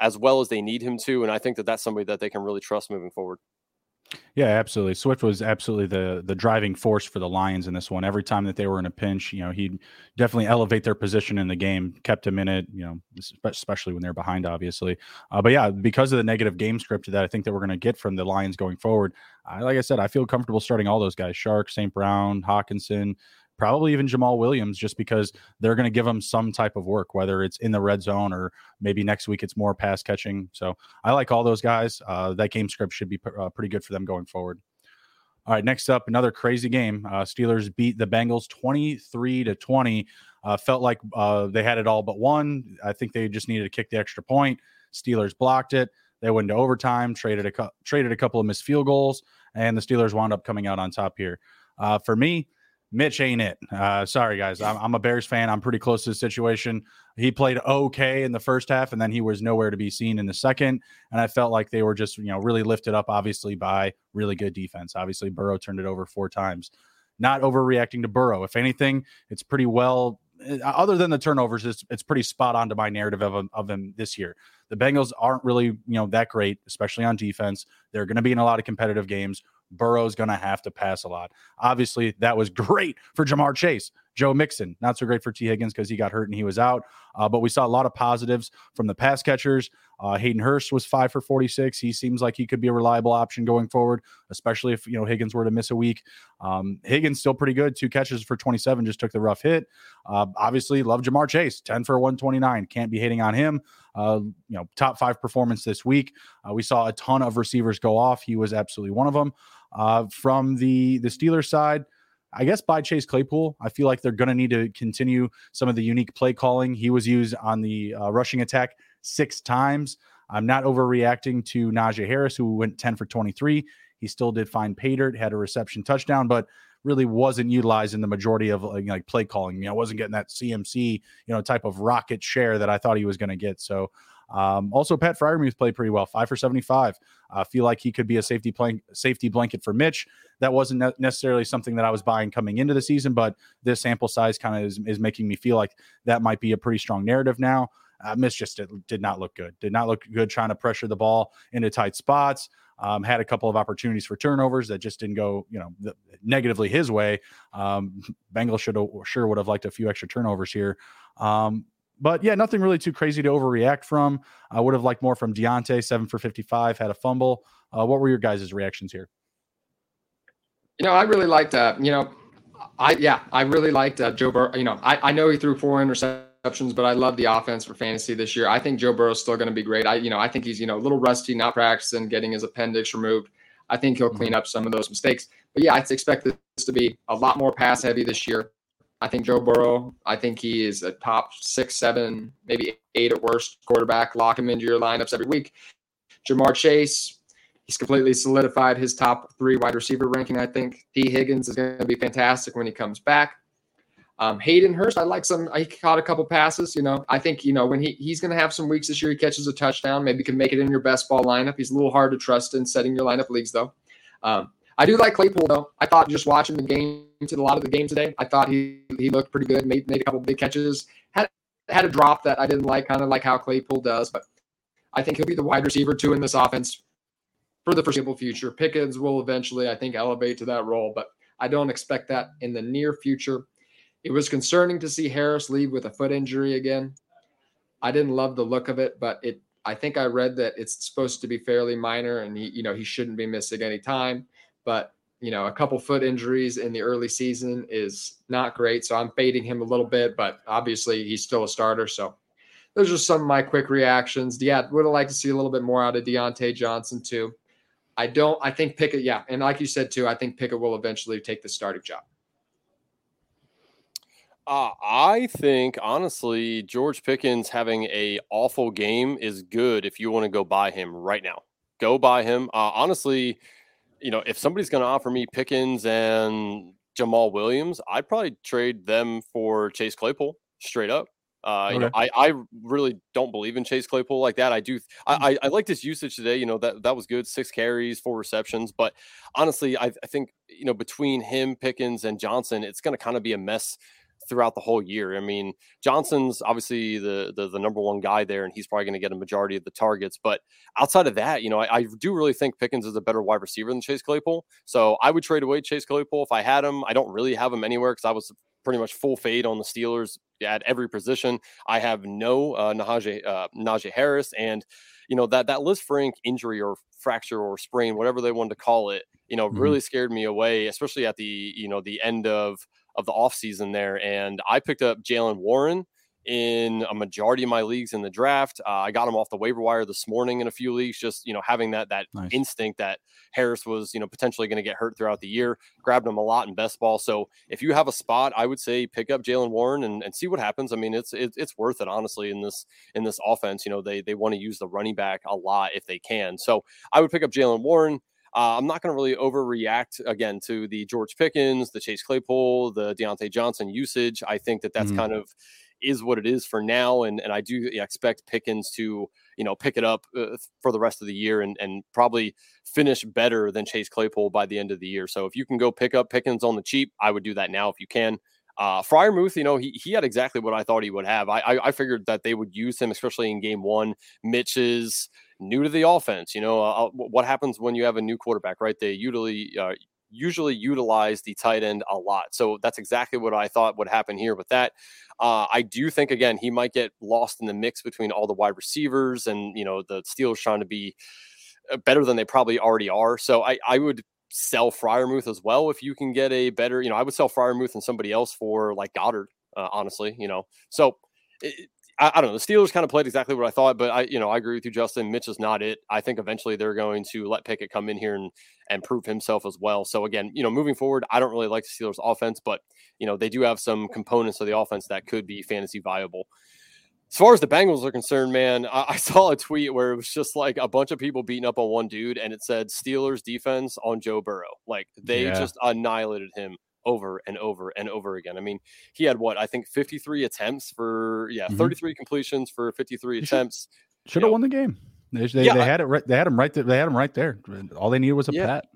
as well as they need him to. And I think that that's somebody that they can really trust moving forward. Yeah, absolutely. Swift was absolutely the the driving force for the Lions in this one. Every time that they were in a pinch, you know, he'd definitely elevate their position in the game, kept them in it, you know, especially when they're behind, obviously. Uh, but yeah, because of the negative game script that I think that we're going to get from the Lions going forward, I, like I said, I feel comfortable starting all those guys: Chark, St. Brown, Hockenson, probably even Jamaal Williams, just because they're going to give him some type of work, whether it's in the red zone or maybe next week it's more pass catching. So I like all those guys. Uh, that game script should be uh, pretty good for them going forward. All right, next up, another crazy game. Uh, Steelers beat the Bengals 23 to 20. Uh, felt like uh, they had it all but one. I think they just needed to kick the extra point. Steelers blocked it. They went into overtime, traded a traded a couple of missed field goals, and the Steelers wound up coming out on top here. Uh, for me, Mitch ain't it. Uh, sorry, guys. I'm, I'm, a Bears fan. I'm pretty close to the situation. He played okay in the first half, and then he was nowhere to be seen in the second. And I felt like they were just, you know, really lifted up, obviously, by really good defense. Obviously, Burrow turned it over four times. Not overreacting to Burrow. If anything, it's pretty well uh, other than the turnovers, it's, it's pretty spot on to my narrative of of him this year. The Bengals aren't really, you know, that great, especially on defense. They're going to be in a lot of competitive games. Burrow's going to have to pass a lot. Obviously, that was great for Ja'Marr Chase. Joe Mixon, not so great for Tee Higgins because he got hurt and he was out. Uh, but we saw a lot of positives from the pass catchers. Uh, Hayden Hurst was five for 46. He seems like he could be a reliable option going forward, especially if, you know, Higgins were to miss a week. Um, Higgins still pretty good. Two catches for 27, just took the rough hit. Uh, obviously, love Ja'Marr Chase, 10 for 129. Can't be hating on him. Uh, you know, top five performance this week. Uh, we saw a ton of receivers go off. He was absolutely one of them. Uh, from the the Steelers side, I guess by Chase Claypool, I feel like they're going to need to continue some of the unique play calling. He was used on the uh, rushing attack six times. I'm not overreacting to Najee Harris, who went 10 for 23. He still did find pay dirt, had a reception touchdown, but really wasn't utilized in the majority of like, like play calling. You know, wasn't getting that CMC, you know, type of rocket share that I thought he was going to get. So um, also, Pat Freiermuth played pretty well, five for 75. I uh, feel like he could be a safety plank, safety blanket for Mitch. That wasn't ne- necessarily something that I was buying coming into the season, but this sample size kind of is, is making me feel like that might be a pretty strong narrative now. Uh, Mitch just did, did, not look good. Did not look good trying to pressure the ball into tight spots. Um, had a couple of opportunities for turnovers that just didn't go, you know, negatively his way. Um, Bengals should sure would have liked a few extra turnovers here. Um, but yeah, nothing really too crazy to overreact from. I would have liked more from Diontae, seven for 55, had a fumble. Uh, what were your guys' reactions here? You know, I really liked, uh, you know, I, yeah, I really liked uh, Joe Burrow. You know, I, I know he threw four interceptions, but I love the offense for fantasy this year. I think Joe Burrow's still going to be great. I, you know, I think he's, you know, a little rusty, not practicing, getting his appendix removed. I think he'll clean mm-hmm. up some of those mistakes. But yeah, I expect this to be a lot more pass heavy this year. I think Joe Burrow, I think he is a top six, seven, maybe eight at worst quarterback. Lock him into your lineups every week. Ja'Marr Chase, he's completely solidified his top three wide receiver ranking. I think Tee Higgins is going to be fantastic when he comes back. Um, Hayden Hurst, I like some. He caught a couple passes. You know, I think you know when he he's going to have some weeks this year. He catches a touchdown, maybe can make it in your best ball lineup. He's a little hard to trust in setting your lineup leagues though. Um, I do like Claypool though. I thought just watching the game a lot of the game today, I thought he he looked pretty good. Made made a couple big catches. Had had a drop that I didn't like, kind of like how Claypool does, but I think he'll be the wide receiver too in this offense for the foreseeable future. Pickens will eventually, I think, elevate to that role, but I don't expect that in the near future. It was concerning to see Harris leave with a foot injury again. I didn't love the look of it, but it I think I read that it's supposed to be fairly minor and he, you know, he shouldn't be missing any time. But you know, a couple foot injuries in the early season is not great. So I'm fading him a little bit, but obviously he's still a starter. So those are some of my quick reactions. Yeah, would have liked to see a little bit more out of Diontae Johnson too. I don't. I think Pickett. Yeah, and like you said too, I think Pickett will eventually take the starting job. Uh, I think honestly, George Pickens having a awful game is good if you want to go buy him right now. Go buy him. Uh, honestly, you know, if somebody's going to offer me Pickens and Jamaal Williams, I'd probably trade them for Chase Claypool straight up. Uh, okay. you know, I, I really don't believe in Chase Claypool like that. I do. I, mm. I, I like this usage today. You know that that was good. Six carries, four receptions. But honestly, I, I think you know between him, Pickens, and Johnson, it's going to kind of be a mess throughout the whole year. I mean, Johnson's obviously the the, the number one guy there, and he's probably going to get a majority of the targets. But outside of that, you know, I, I, do really think Pickens is a better wide receiver than Chase Claypool. So I would trade away Chase Claypool if I had him. I don't really have him anywhere because I was pretty much full fade on the Steelers at every position. I have no uh, Najee, uh, Najee Harris, and you know that that Lisfranc injury or fracture or sprain, whatever they wanted to call it, you know, mm-hmm. really scared me away, especially at the you know the end of of the offseason there. And I picked up Jaylen Warren in a majority of my leagues in the draft. Uh, I got him off the waiver wire this morning in a few leagues, just you know having that that nice. instinct that Harris was you know potentially going to get hurt throughout the year. Grabbed him a lot in best ball. So if you have a spot, I would say pick up Jaylen Warren and, and see what happens. I mean, it's it, it's worth it honestly in this in this offense. You know they they want to use the running back a lot if they can. So I would pick up Jaylen Warren. Uh, I'm not going to really overreact again to the George Pickens, the Chase Claypool, the Diontae Johnson usage. I think that that's mm-hmm. kind of is what it is for now, and and I do expect Pickens to you know pick it up uh, for the rest of the year and and probably finish better than Chase Claypool by the end of the year. So if you can go pick up Pickens on the cheap, I would do that now if you can. Uh, Freiermuth, you know, he, he had exactly what I thought he would have. I, I, I figured that they would use him, especially in game one. Mitch is new to the offense. You know, uh, what happens when you have a new quarterback, right? They usually uh, usually utilize the tight end a lot. So that's exactly what I thought would happen here with that. Uh, I do think again he might get lost in the mix between all the wide receivers and you know the Steelers trying to be uh, better than they probably already are. So I I would sell Freiermuth as well if you can get a better, you know, I would sell Freiermuth and somebody else for like Goedert. uh, honestly, you know. So it, I, I, don't know. The Steelers kind of played exactly what I thought, but I, you know, I agree with you, Justin. Mitch is not it. I think eventually they're going to let Pickett come in here and and prove himself as well. So again, you know, moving forward, I don't really like the Steelers offense, but you know, they do have some components of the offense that could be fantasy viable as far as the Bengals are concerned, man, I, I, saw a tweet where it was just like a bunch of people beating up on one dude, and it said Steelers defense on Joe Burrow. Like they yeah. just annihilated him over and over and over again. I mean, he had what I think 53 attempts for yeah, mm-hmm. 33 completions for 53 attempts. Should have won the game. They, they, yeah, they had it right. They had him right there. They had him right there. All they needed was a yeah. pat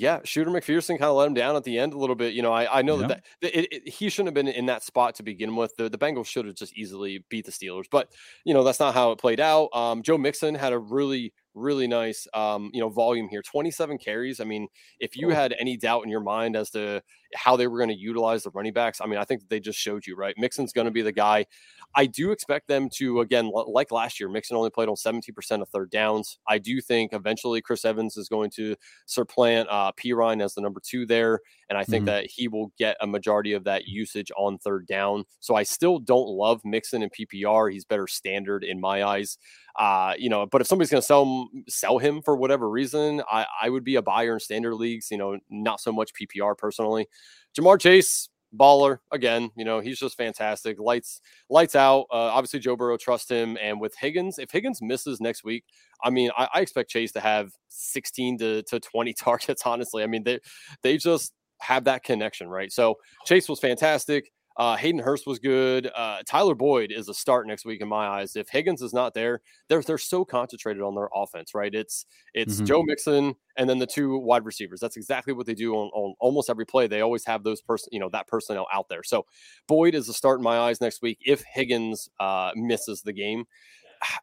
yeah, Shooter McPherson kind of let him down at the end a little bit. You know, I, I know yeah. that, that it, it, he shouldn't have been in that spot to begin with. The, the Bengals should have just easily beat the Steelers, but you know that's not how it played out. Um, Joe Mixon had a really really nice um, you know volume here 27 carries i mean if you oh. had any doubt in your mind as to how they were going to utilize the running backs i mean i think they just showed you right? Mixon's going to be the guy. I do expect them to again like last year mixon only played on 70% of third downs. I do think eventually chris evans is going to supplant uh Perine as the number two there and i think mm-hmm. that he will get a majority of that usage on third down so i still don't love mixon in ppr he's better standard in my eyes uh, you know, but if somebody's going to sell sell him for whatever reason, I, I would be a buyer in standard leagues. You know, not so much PPR personally. Ja'Marr Chase, baller again. You know, he's just fantastic. Lights lights out. Uh, obviously, Joe Burrow trust him, and with Higgins, if Higgins misses next week, I mean, I, I expect Chase to have 16 to, to 20 targets. Honestly, I mean they they just have that connection, right? So Chase was fantastic. Uh, Hayden Hurst was good. Uh, Tyler Boyd is a start next week in my eyes. If Higgins is not there, they're they're so concentrated on their offense, right? It's it's mm-hmm. Joe Mixon and then the two wide receivers. That's exactly what they do on, on almost every play. They always have those person, you know, that personnel out there. So Boyd is a start in my eyes next week if Higgins uh, misses the game.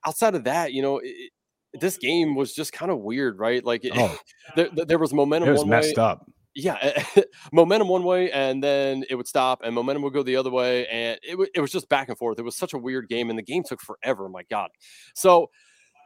Outside of that, you know. It, this game was just kind of weird, right? Like oh. there, there was momentum. It was messed way. up yeah, momentum one way and then it would stop and momentum would go the other way. And it, w- it was just back and forth. It was such a weird game and the game took forever. My God. So,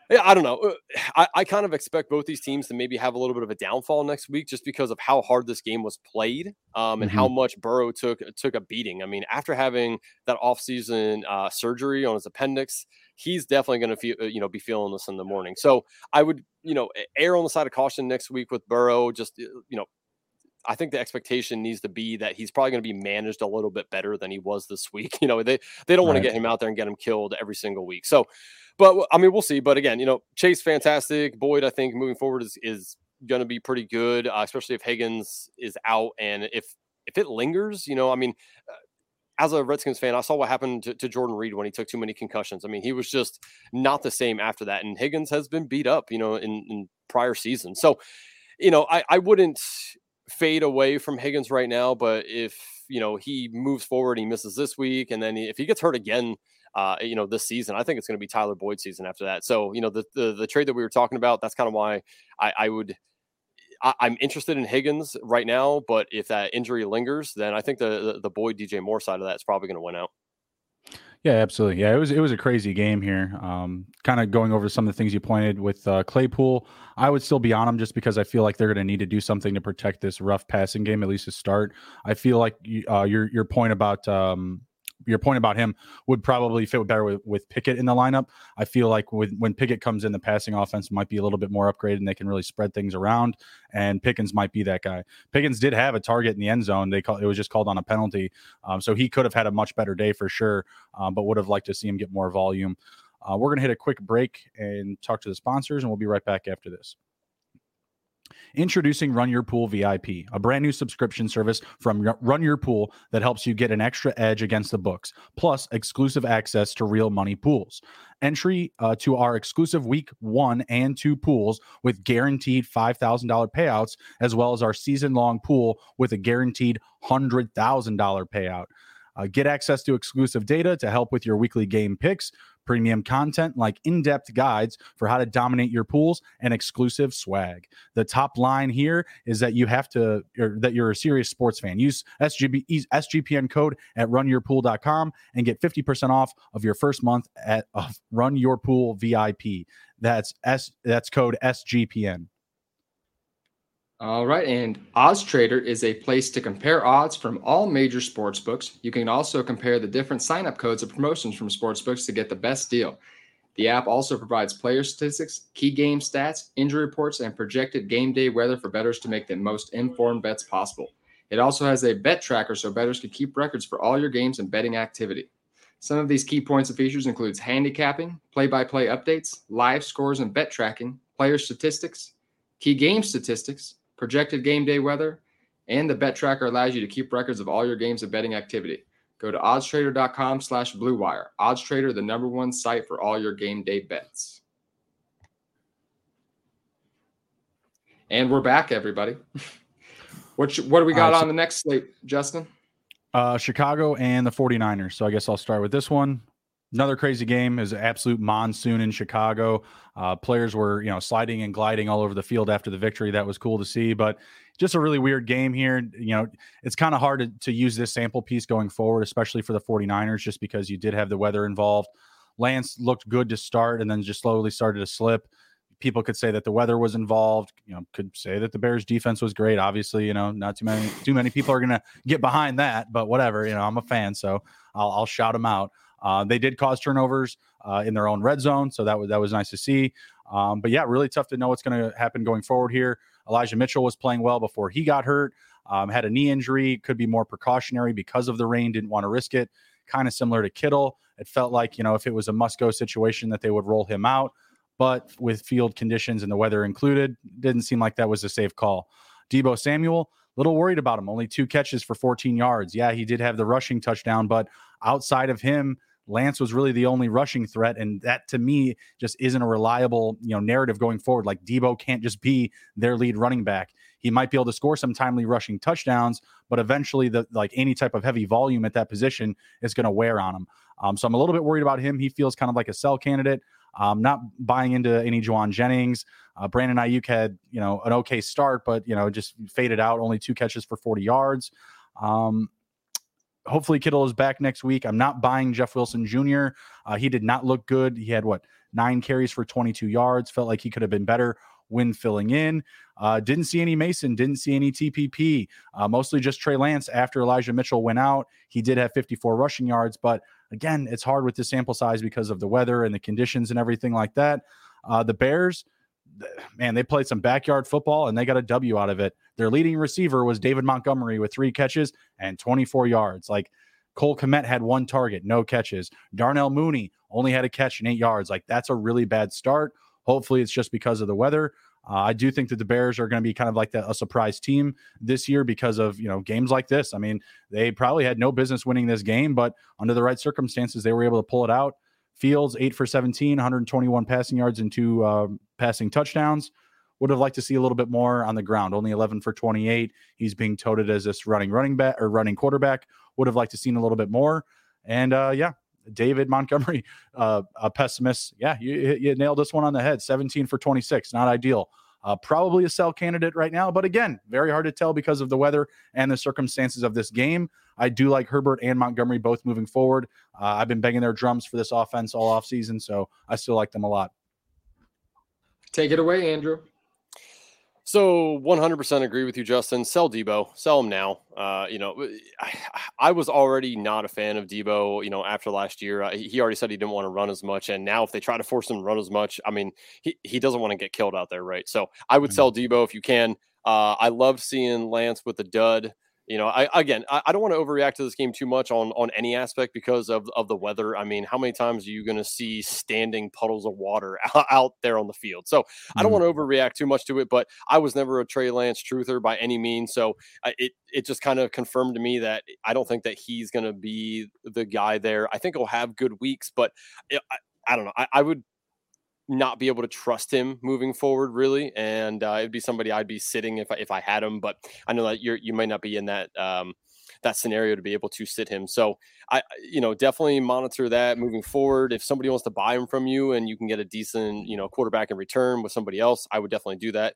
yeah, I don't know. Uh, I, I kind of expect both these teams to maybe have a little bit of a downfall next week just because of how hard this game was played um, and mm-hmm. how much Burrow took took a beating. I mean, after having that offseason uh, surgery on his appendix, he's definitely going to feel uh, you know be feeling this in the morning. So I would you know err on the side of caution next week with Burrow. Just uh, you know I think the expectation needs to be that he's probably going to be managed a little bit better than he was this week. You know, they they don't right. want to get him out there and get him killed every single week. So, but I mean, we'll see. But again, you know, Chase fantastic. Boyd, I think moving forward is is going to be pretty good, uh, especially if Higgins is out and if if it lingers. You know, I mean. Uh, as a Redskins fan, I saw what happened to, to, Jordan Reed when he took too many concussions. I mean, he was just not the same after that. And Higgins has been beat up, you know, in, in prior seasons. So, you know, I, I wouldn't fade away from Higgins right now, but if you know he moves forward, he misses this week, and then if he gets hurt again, uh, you know this season, I think it's going to be Tyler Boyd season after that. So you know the the, the trade that we were talking about, that's kind of why I, I would. I, am interested in Higgins right now, but if that injury lingers, then I think the the, the Boyd DJ Moore side of that is probably going to win out. Yeah, absolutely. Yeah, it was it was a crazy game here. Um, kind of going over some of the things you pointed with uh, Claypool. I would still be on him just because I feel like they're going to need to do something to protect this rough passing game at least to start. I feel like uh, your your point about um, your point about him would probably fit better with, with Pickett in the lineup. I feel like with, when Pickett comes in, the passing offense might be a little bit more upgraded and they can really spread things around. And Pickens might be that guy. Pickens did have a target in the end zone. They call it was just called on a penalty, um, so he could have had a much better day for sure. Um, but would have liked to see him get more volume. Uh, we're gonna hit a quick break and talk to the sponsors, and we'll be right back after this. Introducing Run Your Pool VIP, a brand new subscription service from Run Your Pool that helps you get an extra edge against the books, plus exclusive access to real money pools. Entry uh, to our exclusive week one and two pools with guaranteed $5,000 payouts, as well as our season long pool with a guaranteed $100,000 payout. Uh, get access to exclusive data to help with your weekly game picks, premium content like in depth guides for how to dominate your pools, and exclusive swag. The top line here is that you have to, or that you're a serious sports fan. Use SGB, SGPN code at runyourpool.com and get 50% off of your first month at of Run Your Pool VIP. That's S. That's code SGPN. All right, and Odds Trader is a place to compare odds from all major sports books. You can also compare the different sign-up codes and promotions from sports books to get the best deal. The app also provides player statistics, key game stats, injury reports, and projected game day weather for bettors to make the most informed bets possible. It also has a bet tracker so bettors can keep records for all your games and betting activity. Some of these key points and features includes handicapping, play-by-play updates, live scores and bet tracking, player statistics, key game statistics, projected game day weather, and the bet tracker allows you to keep records of all your games and betting activity. Go to oddstrader.com slash bluewire. OddsTrader, the number one site for all your game day bets. And we're back, everybody. what, what do we got right, so, on the next slate, Justin? Uh, Chicago and the 49ers. So I guess I'll start with this one another crazy game is absolute monsoon in Chicago. Uh, players were, you know, sliding and gliding all over the field after the victory. That was cool to see, but just a really weird game here. You know, it's kind of hard to, to use this sample piece going forward, especially for the 49ers, just because you did have the weather involved. Lance looked good to start and then just slowly started to slip. People could say that the weather was involved. You know, could say that the Bears' defense was great. Obviously, you know, not too many too many people are to get behind that, but whatever. You know, I'm a fan, so I'll, I'll shout them out. Uh, they did cause turnovers uh, in their own red zone, so that was that was nice to see. Um, but yeah, really tough to know what's going to happen going forward here. Elijah Mitchell was playing well before he got hurt. Um, had a knee injury, could be more precautionary because of the rain. Didn't want to risk it. Kind of similar to Kittle. It felt like you know if it was a must go situation that they would roll him out, but with field conditions and the weather included, didn't seem like that was a safe call. Deebo Samuel little worried about him. Only two catches for 14 yards. Yeah, he did have the rushing touchdown, but outside of him, Lance was really the only rushing threat, and that to me just isn't a reliable, you know, narrative going forward. Like Deebo can't just be their lead running back. He might be able to score some timely rushing touchdowns, but eventually, the like any type of heavy volume at that position is going to wear on him. Um, so I'm a little bit worried about him. He feels kind of like a sell candidate. Um, not buying into any Jauan Jennings. Uh, Brandon Aiyuk had you know an okay start, but you know just faded out. Only two catches for 40 yards. Um, hopefully Kittle is back next week. I'm not buying Jeff Wilson Jr. Uh, he did not look good. He had what nine carries for 22 yards. Felt like he could have been better when filling in. Uh, didn't see any Mason. Didn't see any TDP. Uh, mostly just Trey Lance after Elijah Mitchell went out. He did have 54 rushing yards, but again, it's hard with the sample size because of the weather and the conditions and everything like that. Uh, the Bears man, they played some backyard football and they got a W out of it. Their leading receiver was David Montgomery with three catches and 24 yards. Like Cole Kmet had one target, no catches. Darnell Mooney only had a catch and eight yards. Like that's a really bad start. Hopefully, it's just because of the weather. Uh, I do think that the Bears are going to be kind of like the, a surprise team this year because of you know games like this. I mean, they probably had no business winning this game, but under the right circumstances, they were able to pull it out. Fields, eight for 17, 121 passing yards and two uh, passing touchdowns. Would have liked to see a little bit more on the ground. Only 11 for 28. He's being touted as this running running back or running quarterback. Would have liked to seen a little bit more. And uh, yeah, David Montgomery, uh, a pessimist. Yeah, you, you nailed this one on the head. 17 for 26. Not ideal. Uh, probably a sell candidate right now, but again, very hard to tell because of the weather and the circumstances of this game. I do like Herbert and Montgomery both moving forward. Uh, I've been banging their drums for this offense all off season, so I still like them a lot. Take it away, Andrew. So 100% agree with you, Justin. Sell Deebo. Sell him now. Uh, you know, I, I, was already not a fan of Deebo. You know, after last year, uh, he already said he didn't want to run as much, and now if they try to force him to run as much, I mean, he he doesn't want to get killed out there, right? So I would sell Deebo if you can. Uh, I love seeing Lance with the dud You know, I again, I, I don't want to overreact to this game too much on on any aspect because of of the weather. I mean, how many times are you going to see standing puddles of water out, out there on the field? So mm-hmm. I don't mm-hmm. want to overreact too much to it. But I was never a Trey Lance truther by any means, so it it just kind of confirmed to me that I don't think that he's going to be the guy there. I think he'll have good weeks, but it, I, I don't know. I, I would not be able to trust him moving forward, really. And uh, it'd be somebody I'd be sitting if I, if I had him. But I know that you're you might not be in that um, that scenario to be able to sit him. So I you know definitely monitor that moving forward. If somebody wants to buy him from you and you can get a decent you know quarterback in return with somebody else, I would definitely do that.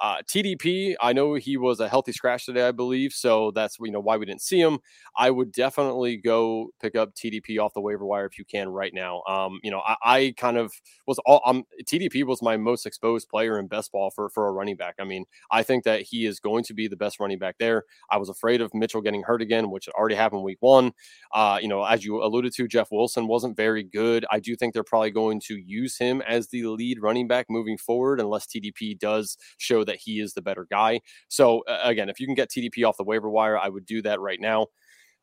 Uh, TDP, I know he was a healthy scratch today, I believe, so that's you know why we didn't see him. I would definitely go pick up TDP off the waiver wire if you can right now. Um, you know, I, I kind of was all um, TDP was my most exposed player in best ball for for a running back. I mean, I think that he is going to be the best running back there. I was afraid of Mitchell getting hurt again, which already happened week one. Uh, you know, as you alluded to, Jeff Wilson wasn't very good. I do think they're probably going to use him as the lead running back moving forward, unless TDP does show that he is the better guy. So uh, again, if you can get TDP off the waiver wire, I would do that right now.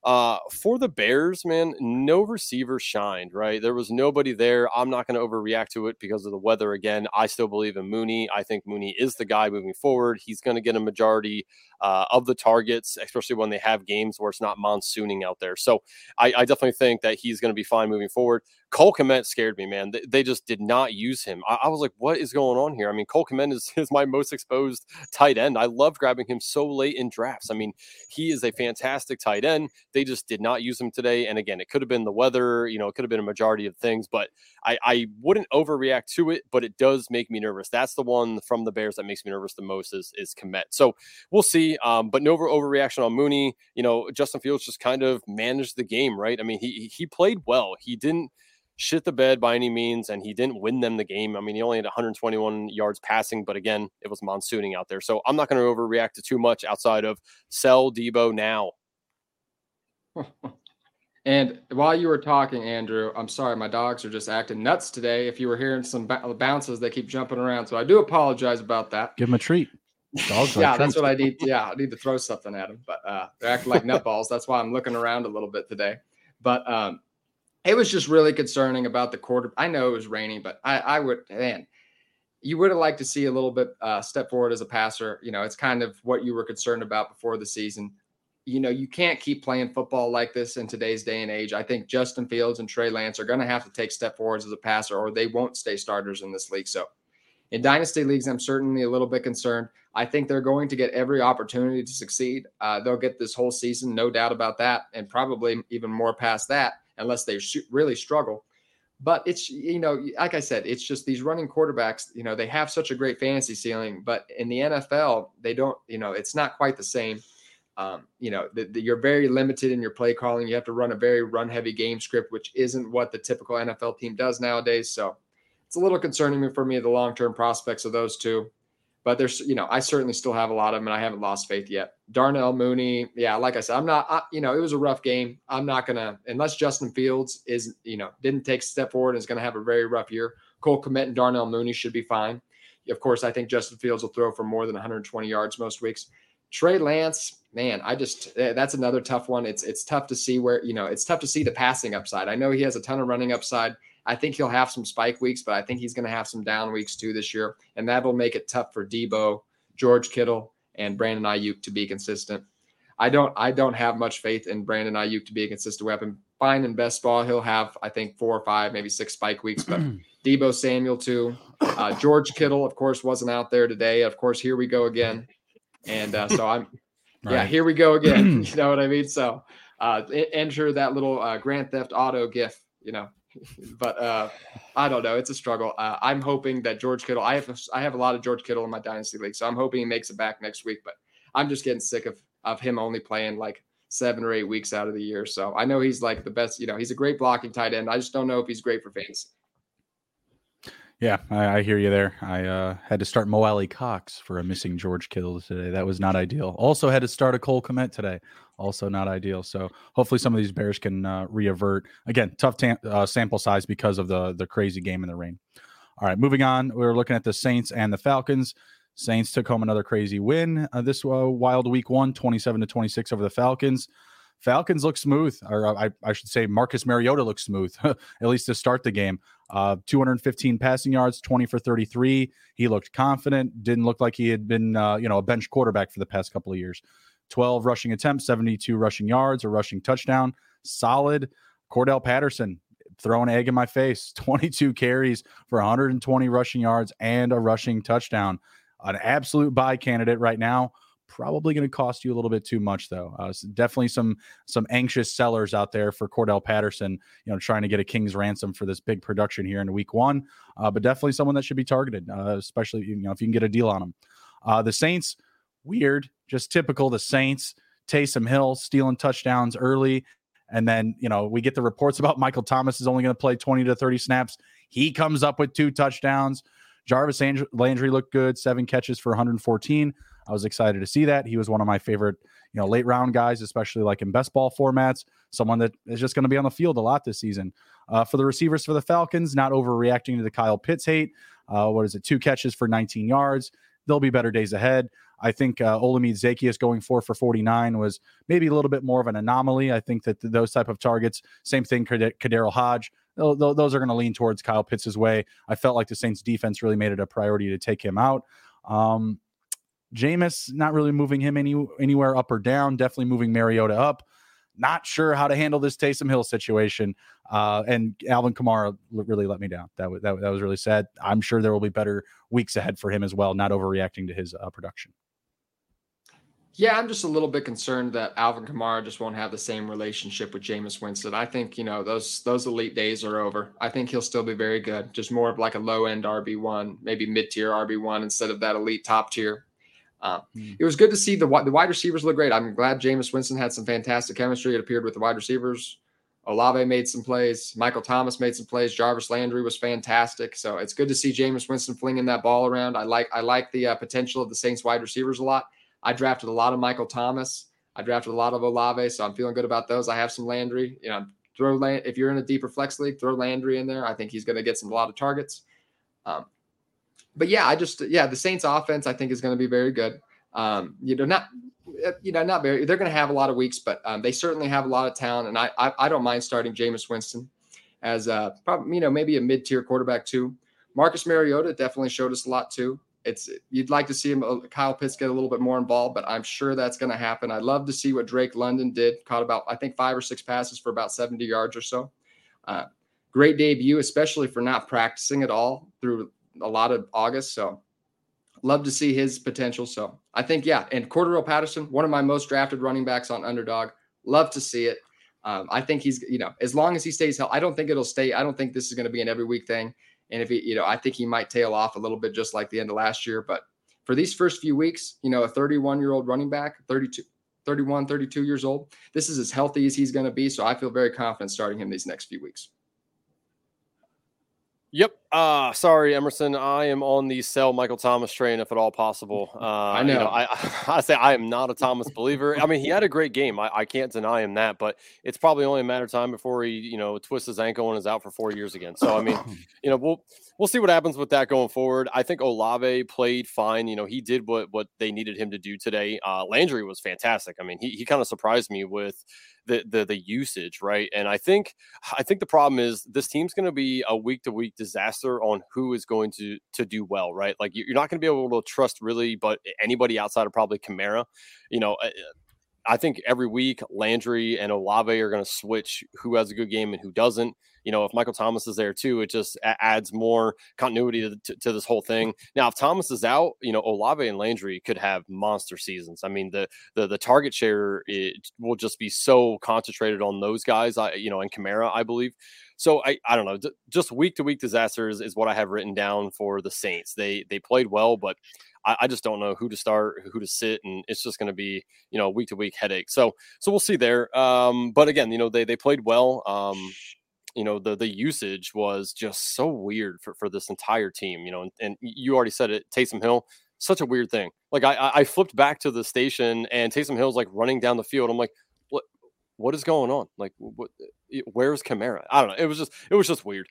Uh, for the Bears, man, no receiver shined, right? There was nobody there. I'm not going to overreact to it because of the weather. Again, I still believe in Mooney. I think Mooney is the guy moving forward. He's going to get a majority uh, of the targets, especially when they have games where it's not monsooning out there. So I, I definitely think that he's going to be fine moving forward. Cole Kmet scared me, man. They, they just did not use him. I, I, was like, what is going on here? I mean, Cole Kmet is, is my most exposed tight end. I love grabbing him so late in drafts. I mean, he is a fantastic tight end. They just did not use him today. And again, it could have been the weather, you know, it could have been a majority of things, but I, I wouldn't overreact to it, but it does make me nervous. That's the one from the Bears that makes me nervous the most is, is Kmet. So we'll see. Um, but no overreaction on Mooney. You know, Justin Fields just kind of managed the game, right? I mean, he he played well. He didn't shit the bed by any means, and he didn't win them the game. I mean, he only had 121 yards passing, but again, it was monsooning out there. So I'm not going to overreact to too much outside of sell Deebo now. and while you were talking, Andrew, I'm sorry, my dogs are just acting nuts today. If you were hearing some bounces, they keep jumping around. So I do apologize about that. Give them a treat. Dogs yeah, that's what I need. Yeah, I need to throw something at them, but uh, they're acting like nutballs. That's why I'm looking around a little bit today. But um, it was just really concerning about the quarter. I know it was raining, but I, I would, man, you would have liked to see a little bit uh, step forward as a passer. You know, it's kind of what you were concerned about before the season. You know, you can't keep playing football like this in today's day and age. I think Justin Fields and Trey Lance are going to have to take step forwards as a passer, or they won't stay starters in this league. So, in dynasty leagues, I'm certainly a little bit concerned. I think they're going to get every opportunity to succeed. Uh, they'll get this whole season, no doubt about that, and probably even more past that unless they really struggle. But it's, you know, like I said, it's just these running quarterbacks, you know, they have such a great fantasy ceiling, but in the NFL, they don't, you know, it's not quite the same. Um, you know, the, the, you're very limited in your play calling. You have to run a very run heavy game script, which isn't what the typical NFL team does nowadays. So it's a little concerning for me, the long term prospects of those two. But there's, you know, I certainly still have a lot of them, and I haven't lost faith yet. Darnell Mooney, yeah, like I said, I'm not, I, you know, it was a rough game. I'm not gonna, unless Justin Fields is, you know, didn't take a step forward and is gonna have a very rough year. Cole Kmet and Darnell Mooney should be fine. Of course, I think Justin Fields will throw for more than 120 yards most weeks. Trey Lance, man, I just eh, that's another tough one. It's it's tough to see where you know it's tough to see the passing upside. I know he has a ton of running upside. I think he'll have some spike weeks, but I think he's going to have some down weeks too this year, and that'll make it tough for Deebo, George Kittle, and Brandon Aiyuk to be consistent. I don't I don't have much faith in Brandon Aiyuk to be a consistent weapon. Fine in best ball, he'll have I think four or five, maybe six spike weeks, but Deebo Samuel too. Uh, George Kittle, of course, wasn't out there today. Of course, here we go again, and uh, so I'm right. yeah, here we go again. you know what I mean? So uh, enter that little uh, Grand Theft Auto gif. You know, but uh, I don't know. It's a struggle. Uh, I'm hoping that George Kittle. I have I have a lot of George Kittle in my dynasty league, so I'm hoping he makes it back next week. But I'm just getting sick of of him only playing like seven or eight weeks out of the year. So I know he's like the best. You know, he's a great blocking tight end. I just don't know if he's great for fantasy. Yeah, I, I, hear you there. I uh, had to start Mo Alie-Cox for a missing George Kittle today. That was not ideal. Also had to start a Cole Kmet today. Also not ideal. So hopefully some of these Bears can uh, reavert. Again, tough tam- uh, sample size because of the the crazy game in the rain. All right, moving on. We're looking at the Saints and the Falcons. Saints took home another crazy win uh, this uh, wild week one, 27 to 26 over the Falcons. Falcons look smooth, or uh, I, I should say Marcus Mariota looks smooth, at least to start the game. Uh, 215 passing yards, 20 for 33. He looked confident. Didn't look like he had been, uh, you know, a bench quarterback for the past couple of years. 12 rushing attempts, 72 rushing yards, a rushing touchdown. Solid. Cordarrelle Patterson throw an egg in my face 22 carries for 120 rushing yards and a rushing touchdown. An absolute buy candidate right now. Probably going to cost you a little bit too much, though. Uh, definitely some some anxious sellers out there for Cordarrelle Patterson. You know, trying to get a king's ransom for this big production here in Week One. Uh, but definitely someone that should be targeted, uh, especially you know if you can get a deal on them. Uh, the Saints, weird, just typical. The Saints. Taysom Hill stealing touchdowns early and then, you know, we get the reports about Michael Thomas is only going to play 20 to 30 snaps. He comes up with two touchdowns. Jarvis Landry looked good, seven catches for 114. I was excited to see that. He was one of my favorite, you know, late round guys, especially like in best ball formats. Someone that is just going to be on the field a lot this season. Uh, for the receivers for the Falcons, not overreacting to the Kyle Pitts hate. Uh, what is it? Two catches for 19 yards. There'll be better days ahead. I think uh, Olamide Zaccheaus going four for 49 was maybe a little bit more of an anomaly. I think that those type of targets, same thing, KhaDarel Hodge, those are going to lean towards Kyle Pitts' way. I felt like the Saints defense really made it a priority to take him out. Um, Jameis, not really moving him any anywhere up or down, definitely moving Mariota up. Not sure how to handle this Taysom Hill situation. Uh, and Alvin Kamara really let me down. That was, that, that was really sad. I'm sure there will be better weeks ahead for him as well, not overreacting to his uh, production. Yeah, I'm just a little bit concerned that Alvin Kamara just won't have the same relationship with Jameis Winston. I think you know those those elite days are over. I think he'll still be very good, just more of like a low end RB one, maybe mid tier RB one instead of that elite top tier. Uh, mm. It was good to see the the wide receivers look great. I'm glad Jameis Winston had some fantastic chemistry. It appeared with the wide receivers. Olave made some plays. Michael Thomas made some plays. Jarvis Landry was fantastic. So it's good to see Jameis Winston flinging that ball around. I like I like the uh, potential of the Saints wide receivers a lot. I drafted a lot of Michael Thomas. I drafted a lot of Olave, so I'm feeling good about those. I have some Landry. You know, throw Land- if you're in a deeper flex league, throw Landry in there. I think he's going to get some a lot of targets. Um, but yeah, I just yeah, the Saints offense I think is going to be very good. Um, you know, not you know not very. They're going to have a lot of weeks, but um, they certainly have a lot of talent, and I, I I, don't mind starting Jameis Winston as uh probably you know maybe a mid tier quarterback too. Marcus Mariota definitely showed us a lot too it's you'd like to see him uh, Kyle Pitts get a little bit more involved, but I'm sure that's going to happen. I'd love to see what Drake London did. Caught about I think five or six passes for about 70 yards or so. Uh, great debut, especially for not practicing at all through a lot of August. So love to see his potential. So I think yeah, and Cordarrelle Patterson, one of my most drafted running backs on Underdog. Love to see it. Um, I think he's you know as long as he stays healthy, I don't think it'll stay. I don't think this is going to be an every week thing. And if he, you know, I think he might tail off a little bit just like the end of last year. But for these first few weeks, you know, a 31 year old running back, 32, 31, 32 years old, this is as healthy as he's going to be. So I feel very confident starting him these next few weeks. Yep. Uh sorry, Emerson. I am on the sell Michael Thomas train if at all possible. Uh, I know. You know I, I say I am not a Thomas believer. I mean, he had a great game. I, I can't deny him that, but it's probably only a matter of time before he, you know, twists his ankle and is out for four years again. So I mean, you know, we'll we'll see what happens with that going forward. I think Olave played fine. You know, he did what what they needed him to do today. Uh, Landry was fantastic. I mean, he he kind of surprised me with the the the usage, right? And I think I think the problem is this team's going to be a week to week disaster on who is going to to do well, right? Like you're not going to be able to trust really, but anybody outside of probably Kamara, you know. I think every week Landry and Olave are going to switch who has a good game and who doesn't you know, if Michael Thomas is there too, it just adds more continuity to, to, to, this whole thing. Now, if Thomas is out, you know, Olave and Landry could have monster seasons. I mean, the the the target share will just be so concentrated on those guys. I you know, and Kamara, I believe. So I, I don't know, just week to week disasters is what I have written down for the Saints. They they played well, but I, I just don't know who to start, who to sit, and it's just going to be you know week to week headache. So so we'll see there. Um, but again, you know they they played well. Um, you know the the usage was just so weird for, for this entire team you know and, and you already said it Taysom Hill such a weird thing like I I flipped back to the station and Taysom Hill's like running down the field I'm like what what is going on like what where's Kamara I don't know it was just it was just weird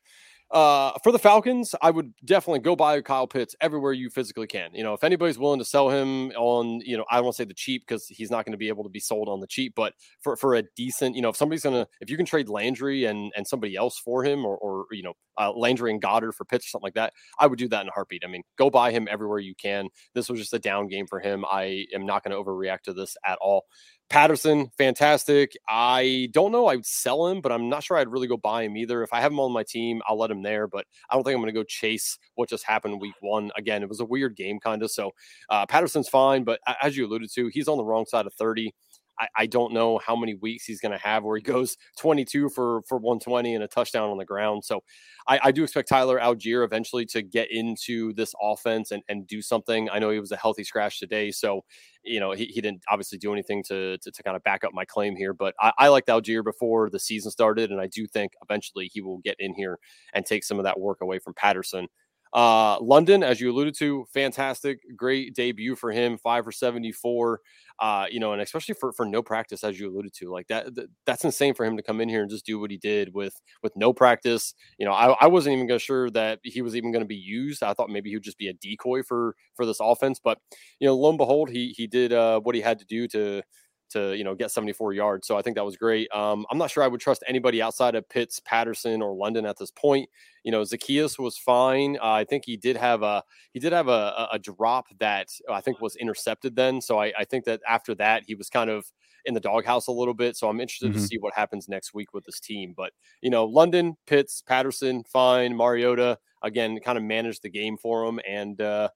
Uh, for the Falcons, I would definitely go buy Kyle Pitts everywhere you physically can. You know, if anybody's willing to sell him on, you know, I won't say the cheap because he's not going to be able to be sold on the cheap, but for, for a decent, you know, if somebody's going to, if you can trade Landry and and somebody else for him, or, or you know, uh, Landry and Goddard for Pitts or something like that, I would do that in a heartbeat. I mean, go buy him everywhere you can. This was just a down game for him. I am not going to overreact to this at all. Patterson, fantastic. I don't know. I'd sell him, but I'm not sure I'd really go buy him either. If I have him on my team, I'll let him there, but I don't think I'm going to go chase what just happened week one. Again, it was a weird game, kind of. So uh, Patterson's fine, but as you alluded to, he's on the wrong side of 30. I, I don't know how many weeks he's going to have where he goes 22 for for 120 and a touchdown on the ground. So I, I do expect Tyler Allgeier eventually to get into this offense and, and do something. I know he was a healthy scratch today, so you know he, he didn't obviously do anything to, to, to kind of back up my claim here. But I, I liked Allgeier before the season started, and I do think eventually he will get in here and take some of that work away from Patterson. Uh, London, as you alluded to, fantastic, great debut for him, five for 74 uh, you know, and especially for for no practice, as you alluded to, like that, that, that's insane for him to come in here and just do what he did with with no practice. You know, I, I wasn't even sure that he was even going to be used. I thought maybe he would just be a decoy for for this offense, but you know, lo and behold, he he did uh, what he had to do to to you know get 74 yards. So I think that was great. Um, I'm not sure I would trust anybody outside of Pitts, Patterson, or London at this point. You know, Zaccheaus was fine. Uh, I think he did have a he did have a, a drop that I think was intercepted then. So I, I, think that after that he was kind of in the doghouse a little bit. So I'm interested mm-hmm. to see what happens next week with this team. But you know, London, Pitts, Patterson, fine. Mariota again, kind of managed the game for him and. Uh,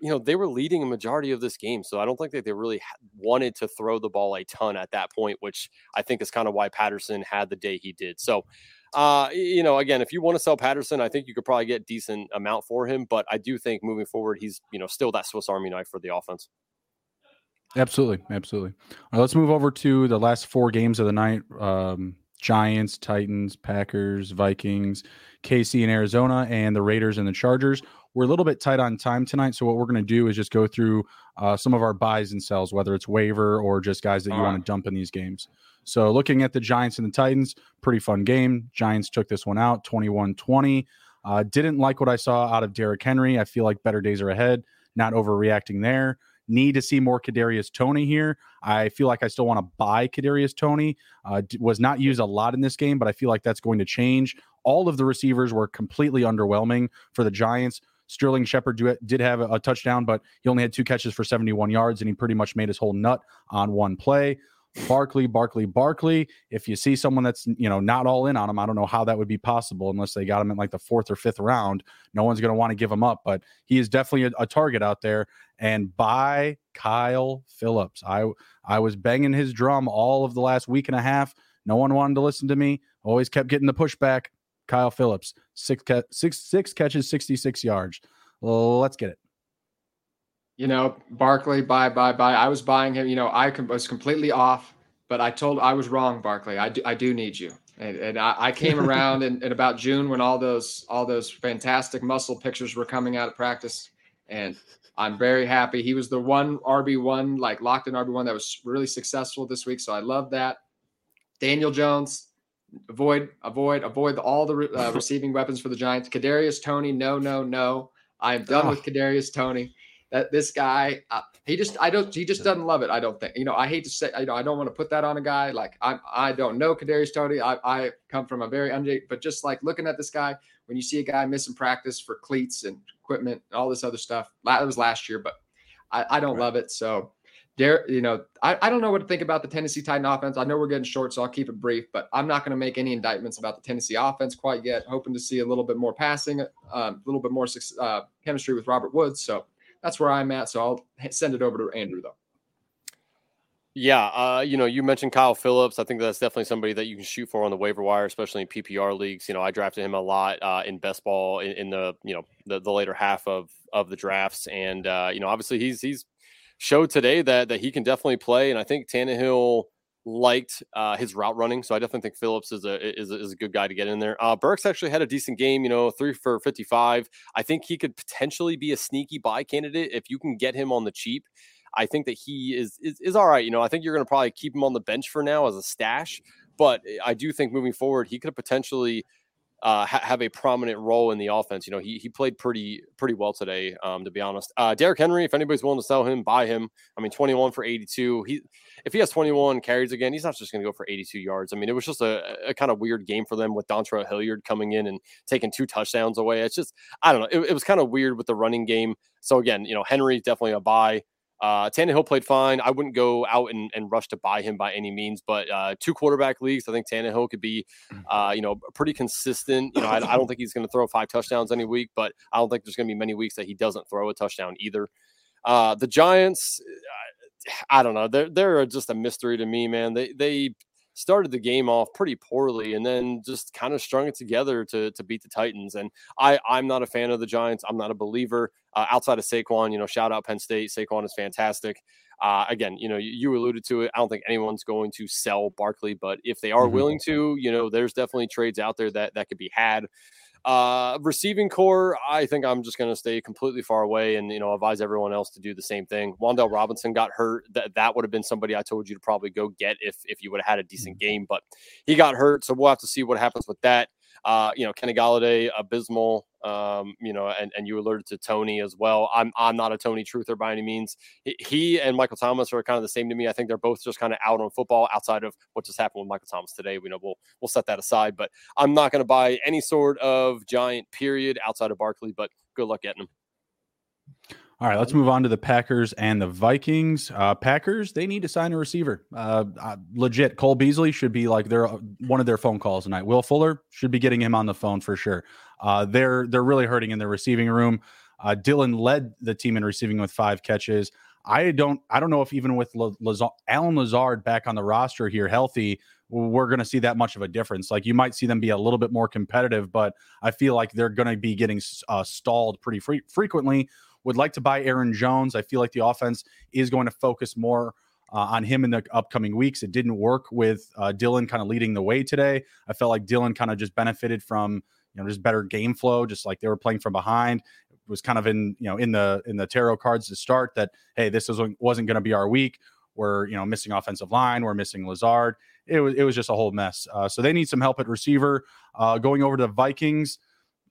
you know, they were leading a majority of this game. So I don't think that they really wanted to throw the ball a ton at that point, which I think is kind of why Patterson had the day he did. So, uh, you know, again, if you want to sell Patterson, I think you could probably get decent amount for him. But I do think moving forward, he's, you know, still that Swiss Army knife for the offense. Absolutely. Absolutely. All right, let's move over to the last four games of the night. Um, Giants, Titans, Packers, Vikings, KC and Arizona, and the Raiders and the Chargers. We're a little bit tight on time tonight, so what we're going to do is just go through uh, some of our buys and sells, whether it's waiver or just guys that you want to dump in these games. So, looking at the Giants and the Titans, pretty fun game. Giants took this one out 21 20. Uh, didn't like what I saw out of Derrick Henry. I feel like better days are ahead. Not overreacting there. Need to see more Kadarius Toney here. I feel like I still want to buy Kadarius Toney. Uh, was not used a lot in this game, but I feel like that's going to change. All of the receivers were completely underwhelming for the Giants. Sterling Shepard did have a touchdown, but he only had two catches for 71 yards, and he pretty much made his whole nut on one play. Barkley, Barkley, Barkley. If you see someone that's you know not all in on him, I don't know how that would be possible unless they got him in like the fourth or fifth round. No one's going to want to give him up, but he is definitely a, a, target out there. And by Kyle Phillips, I I was banging his drum all of the last week and a half. No one wanted to listen to me. Always kept getting the pushback. Kyle Phillips, six, six, six catches, 66 yards. Let's get it. You know, Barkley, buy, buy, buy. I was buying him. You know, I was completely off, but I told I was wrong, Barkley. I do, I do need you. And, and I, I came around in, in about June when all those all those fantastic muscle pictures were coming out of practice, and I'm very happy. He was the one RB one, like locked in RB one that was really successful this week. So I love that. Daniel Jones, avoid, avoid, avoid all the uh, receiving weapons for the Giants. Kadarius Toney, no, no, no. I'm done oh. with Kadarius Toney. That this guy, uh, he just, I don't, he just doesn't love it. I don't think. You know, I hate to say, you know, I don't want to put that on a guy. Like I, I don't know Kadarius Toney. I, I come from a very under, but just like looking at this guy, when you see a guy missing practice for cleats and equipment and all this other stuff, that was last year, but I, I don't right. love it. So Dare, you know, I, I don't know what to think about the Tennessee Titan offense. I know we're getting short, so I'll keep it brief, but I'm not going to make any indictments about the Tennessee offense quite yet. Hoping to see a little bit more passing, um, a little bit more uh, chemistry with Robert Woods. So that's where I'm at. So I'll send it over to Andrew, though. Yeah, uh, you know, you mentioned Kyle Phillips. I think that's definitely somebody that you can shoot for on the waiver wire, especially in PPR leagues. You know, I drafted him a lot uh, in best ball in, in, the you know the, the later half of of the drafts, and uh, you know, obviously he's he's showed today that that he can definitely play. And I think Tannehill liked uh, his route running, so I definitely think Phillips is a, is is a good guy to get in there. Uh, Burks actually had a decent game, you know, three for fifty five. I think he could potentially be a sneaky buy candidate if you can get him on the cheap. I think that he is is, is all right. You know, I think you're going to probably keep him on the bench for now as a stash, but I do think moving forward he could potentially uh, ha- have a prominent role in the offense. You know, he he played pretty pretty well today, um, to be honest. Uh, Derrick Henry, if anybody's willing to sell him, buy him. I mean, 21 for 82. He if he has 21 carries again, he's not just going to go for 82 yards. I mean, it was just a, a, kind of weird game for them with Dontrell Hilliard coming in and taking two touchdowns away. It's just I don't know. It, it was kind of weird with the running game. So again, you know, Henry definitely a buy. Uh, Tannehill played fine. I wouldn't go out and, and rush to buy him by any means, but uh, two quarterback leagues, I think Tannehill could be, mm. uh, you know, pretty consistent. You know, I, I don't think he's going to throw five touchdowns any week, but I don't think there's going to be many weeks that he doesn't throw a touchdown either. Uh, the Giants, I don't know. They're they're just a mystery to me, man. They they started the game off pretty poorly and then just kind of strung it together to to beat the Titans. And I I'm not a fan of the Giants. I'm not a believer. Uh, outside of Saquon, you know, shout out Penn State. Saquon is fantastic. Uh, again, you know, you, you, alluded to it. I don't think anyone's going to sell Barkley, but if they are mm-hmm. willing to, you know, there's definitely trades out there that that could be had. Uh, receiving core, I think I'm just going to stay completely far away and, you know, advise everyone else to do the same thing. Wan'Dale Robinson got hurt. That, that would have been somebody I told you to probably go get if, if you would have had a decent mm-hmm. game, but he got hurt. So we'll have to see what happens with that. Uh, you know, Kenny Golladay, abysmal. Um, you know, and, and you alerted to Toney as well. I'm I'm not a Toney truther by any means. He and Michael Thomas are kind of the same to me. I think they're both just kind of out on football outside of what just happened with Michael Thomas today. We know we'll we'll set that aside, but I'm not going to buy any sort of giant period outside of Barkley. But good luck getting him. All right, let's move on to the Packers and the Vikings. Uh, Packers, they need to sign a receiver. Uh, uh, legit, Cole Beasley should be like their one of their phone calls tonight. Will Fuller should be getting him on the phone for sure. Uh, they're they're really hurting in their receiving room. Uh, Dillon led the team in receiving with five catches. I don't I don't know if even with Allen Lazard back on the roster here healthy, we're going to see that much of a difference. Like you might see them be a little bit more competitive, but I feel like they're going to be getting uh, stalled pretty free- frequently would like to buy Aaron Jones. I feel like the offense is going to focus more uh, on him in the upcoming weeks. It didn't work with uh, Dillon kind of leading the way today. I felt like Dillon kind of just benefited from you know just better game flow, just like they were playing from behind. It was kind of in you know in the in the tarot cards to start that hey this wasn't wasn't going to be our week. We're you know missing offensive line. We're missing Lazard. It was it was just a whole mess. Uh, so they need some help at receiver. Uh, going over to Vikings.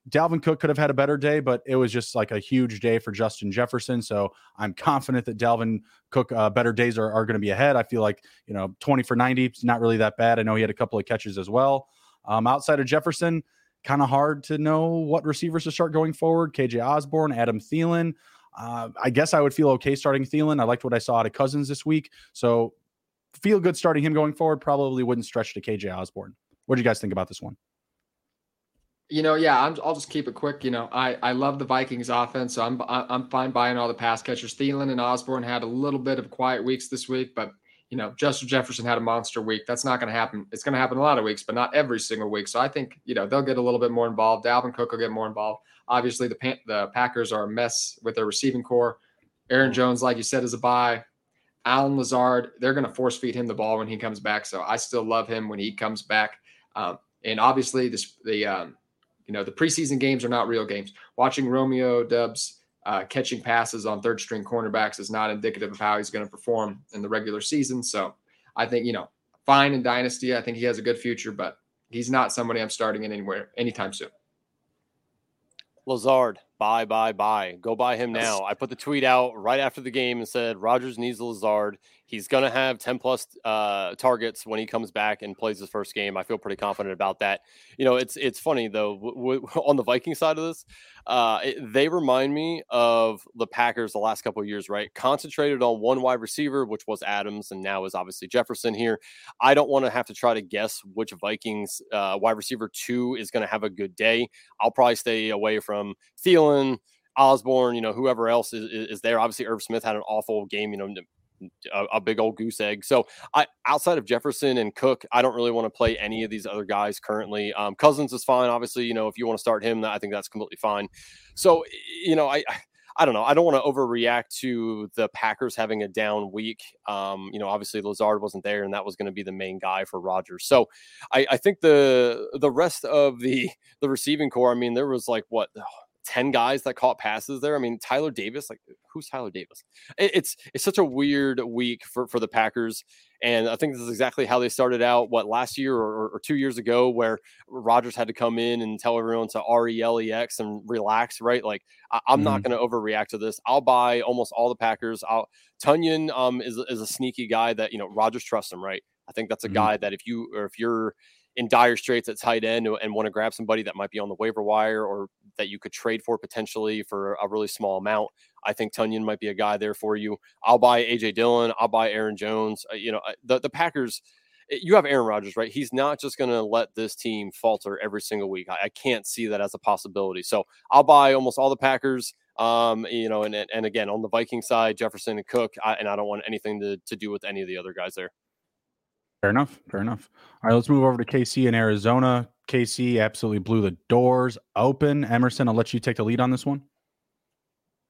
Dalvin Cook could have had a better day, but it was just like a huge day for Justin Jefferson. So I'm confident that Dalvin Cook uh, better days are, are going to be ahead. I feel like, you know, 20 for 90 is not really that bad. I know he had a couple of catches as well. Um, outside of Jefferson, kind of hard to know what receivers to start going forward. KJ Osborn, Adam Thielen. Uh, I guess I would feel okay starting Thielen. I liked what I saw out of Cousins this week. So feel good starting him going forward. Probably wouldn't stretch to KJ Osborn. What do you guys think about this one? You know, yeah, i will just keep it quick. You know, I, I love the Vikings offense, so I'm I'm fine buying all the pass catchers. Thielen and Osborn had a little bit of quiet weeks this week, but you know, Justin Jefferson had a monster week. That's not going to happen. It's going to happen a lot of weeks, but not every single week. So I think you know they'll get a little bit more involved. Dalvin Cook will get more involved. Obviously, the Pan- the Packers are a mess with their receiving core. Aaron Jones, like you said, is a buy. Allen Lazard, they're going to force feed him the ball when he comes back. So I still love him when he comes back. Um, and obviously, this the um, you know, the preseason games are not real games. Watching Romeo Doubs uh, catching passes on third string cornerbacks is not indicative of how he's going to perform in the regular season. So I think, you know, fine in Dynasty. I think he has a good future, but he's not somebody I'm starting in anywhere anytime soon. Lazard, buy, buy, buy. Go buy him now. I put the tweet out right after the game and said Rodgers needs Lazard. He's going to have 10 plus uh, targets when he comes back and plays his first game. I feel pretty confident about that. You know, it's it's funny though w- w- on the Viking side of this, uh, it, they remind me of the Packers the last couple of years, right? Concentrated on one wide receiver, which was Adams, and now is obviously Jefferson here. I don't want to have to try to guess which Vikings uh, wide receiver two is going to have a good day. I'll probably stay away from Thielen. Osborn, you know, whoever else is, is there. Obviously, Irv Smith had an awful game. You know, a, a, big old goose egg. So I outside of Jefferson and Cook, I don't really want to play any of these other guys currently. Um, Cousins is fine, obviously. You know, if you want to start him, I think that's completely fine. So you know, I. I don't know. I don't want to overreact to the Packers having a down week. Um, you know, obviously Lazard wasn't there, and that was going to be the main guy for Rodgers. So, I, I, think the the rest of the the receiving core. I mean, there was like what 10 guys that caught passes there. I mean, Tyler Davis, like who's Tyler Davis? It, it's it's such a weird week for for the Packers. And I think this is exactly how they started out, what, last year or, or two years ago, where Rodgers had to come in and tell everyone to R E L E X and relax, right? Like, I, am mm-hmm. not going to overreact to this. I'll buy almost all the Packers. I'll, Tonyan um, is, is a sneaky guy that, you know, Rodgers trusts him, right? I think that's a mm-hmm. guy that if you, or if you're, in dire straits at tight end and want to grab somebody that might be on the waiver wire or that you could trade for potentially for a really small amount, I think Tonyan might be a guy there for you. I'll buy AJ Dillon. I'll buy Aaron Jones. Uh, you know, the, the Packers, eh, you have Aaron Rodgers, right? He's not just going to let this team falter every single week. I, I, can't see that as a possibility. So I'll buy almost all the Packers. Um, you know, and and again on the Viking side, Jefferson and Cook, I, and I don't want anything to, to do with any of the other guys there. Fair enough. Fair enough. All right, let's move over to KC in Arizona. KC absolutely blew the doors open. Emerson, I'll let you take the lead on this one.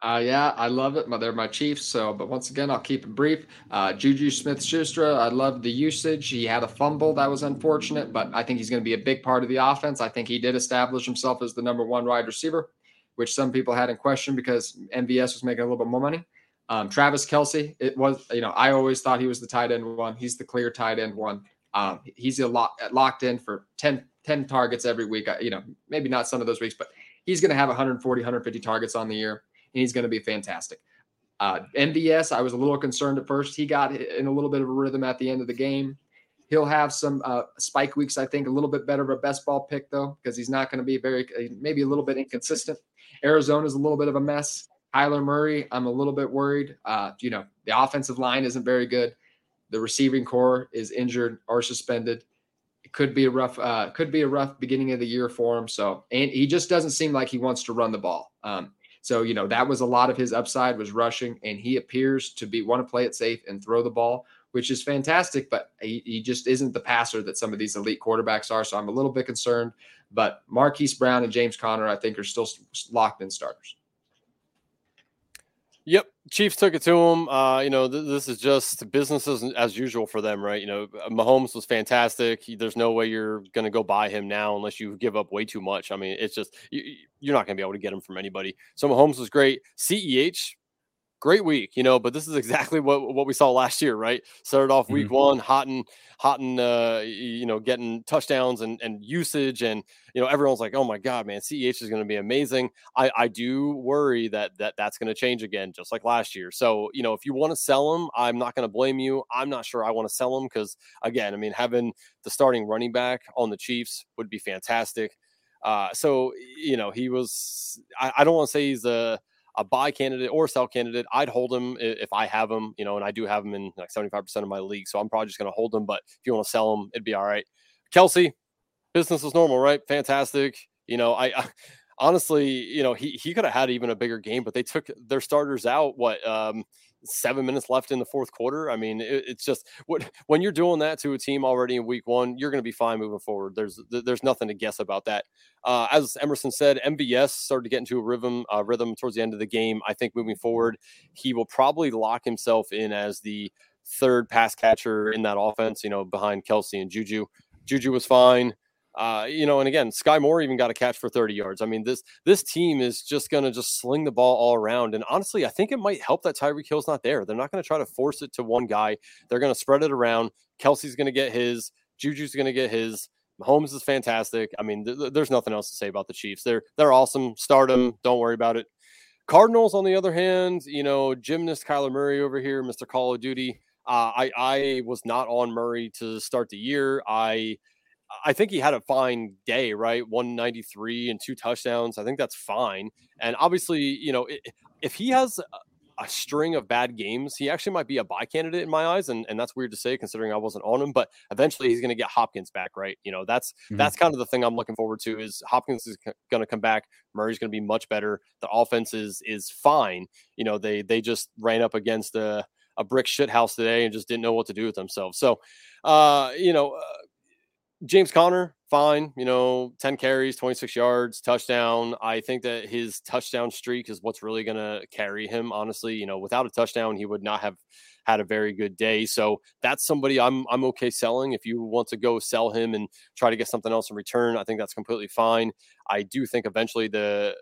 Uh, yeah, I love it. They're my Chiefs. So, but once again, I'll keep it brief. Uh, Juju Smith Schuster, I love the usage. He had a fumble that was unfortunate, but I think he's going to be a big part of the offense. I think he did establish himself as the number one wide receiver, which some people had in question because MVS was making a little bit more money. Um, Travis Kelce, it was, you know, I always thought he was the tight end one. He's the clear tight end one. Um, he's a lock, locked in for 10, 10 targets every week. You know, maybe not some of those weeks, but he's going to have 140, 150 targets on the year, and he's going to be fantastic. Uh, MVS, I was a little concerned at first. He got in a little bit of a rhythm at the end of the game. He'll have some uh, spike weeks, I think, a little bit better of a best ball pick, though, because he's not going to be very, maybe a little bit inconsistent. Arizona's a little bit of a mess. Kyler Murray, I'm a little bit worried. Uh, you know, the offensive line isn't very good. The receiving core is injured or suspended. It could be a rough, uh, could be a rough beginning of the year for him. So, and he just doesn't seem like he wants to run the ball. Um, so, you know, that was a lot of his upside was rushing, and he appears to be want to play it safe and throw the ball, which is fantastic. But he, he just isn't the passer that some of these elite quarterbacks are. So I'm a little bit concerned. But Marquise Brown and James Conner, I think, are still locked in starters. Yep, Chiefs took it to him. Uh, you know, th- this is just business as, usual for them, right? You know, uh, Mahomes was fantastic. There's no way you're going to go buy him now unless you give up way too much. I mean, it's just you, you're not going to be able to get him from anybody. So Mahomes was great. CEH great week, you know, but this is exactly what what we saw last year, right? Started off week mm-hmm. one, hot and hot and uh, you know, getting touchdowns and and usage, and you know, everyone's like, oh my god, man, CEH is going to be amazing. I I do worry that that that's going to change again, just like last year. So you know, if you want to sell him, I'm not going to blame you. I'm not sure I want to sell him because again, I mean, having the starting running back on the Chiefs would be fantastic. Uh, so you know, he was. I, I don't want to say he's a a buy candidate or sell candidate, I'd hold them if I have them, you know, and I do have them in like 75% of my league. So I'm probably just going to hold them. But if you want to sell them, it'd be all right. Kelce, business is normal, right? Fantastic. You know, I, I honestly, you know, he, he could have had even a bigger game, but they took their starters out. What, um, seven minutes left in the fourth quarter. I mean, it, it's just what when you're doing that to a team already in week one, you're going to be fine moving forward. There's there's nothing to guess about that. Uh, as Emerson said, MVS started to get into a rhythm uh, rhythm towards the end of the game. I think moving forward, he will probably lock himself in as the third pass catcher in that offense. You know, behind Kelce and Juju. Juju was fine. Uh, you know, and again, Skyy Moore even got a catch for 30 yards. I mean, this this team is just going to just sling the ball all around. And honestly, I think it might help that Tyreek Hill's not there. They're not going to try to force it to one guy. They're going to spread it around. Kelce's going to get his. Juju's going to get his. Mahomes is fantastic. I mean, th- there's nothing else to say about the Chiefs. They're they're awesome. Stardom. Don't worry about it. Cardinals, on the other hand, you know, gymnast Kyler Murray over here, Mr. Call of Duty. Uh, I I was not on Murray to start the year. I I think he had a fine day, right? 193 and two touchdowns. I think that's fine. And obviously, you know, if he has a string of bad games, he actually might be a buy candidate in my eyes. And, and that's weird to say considering I wasn't on him, but eventually he's going to get Hopkins back, right? You know, that's mm-hmm. that's kind of the thing I'm looking forward to is Hopkins is going to come back. Murray's going to be much better. The offense is is fine. You know, they they just ran up against a a brick shit house today and just didn't know what to do with themselves. So, uh, you know, uh, James Conner, fine. You know, 10 carries, 26 yards, touchdown. I think that his touchdown streak is what's really going to carry him, honestly. You know, without a touchdown, he would not have had a very good day. So that's somebody I'm I'm okay selling. If you want to go sell him and try to get something else in return, I think that's completely fine. I do think eventually the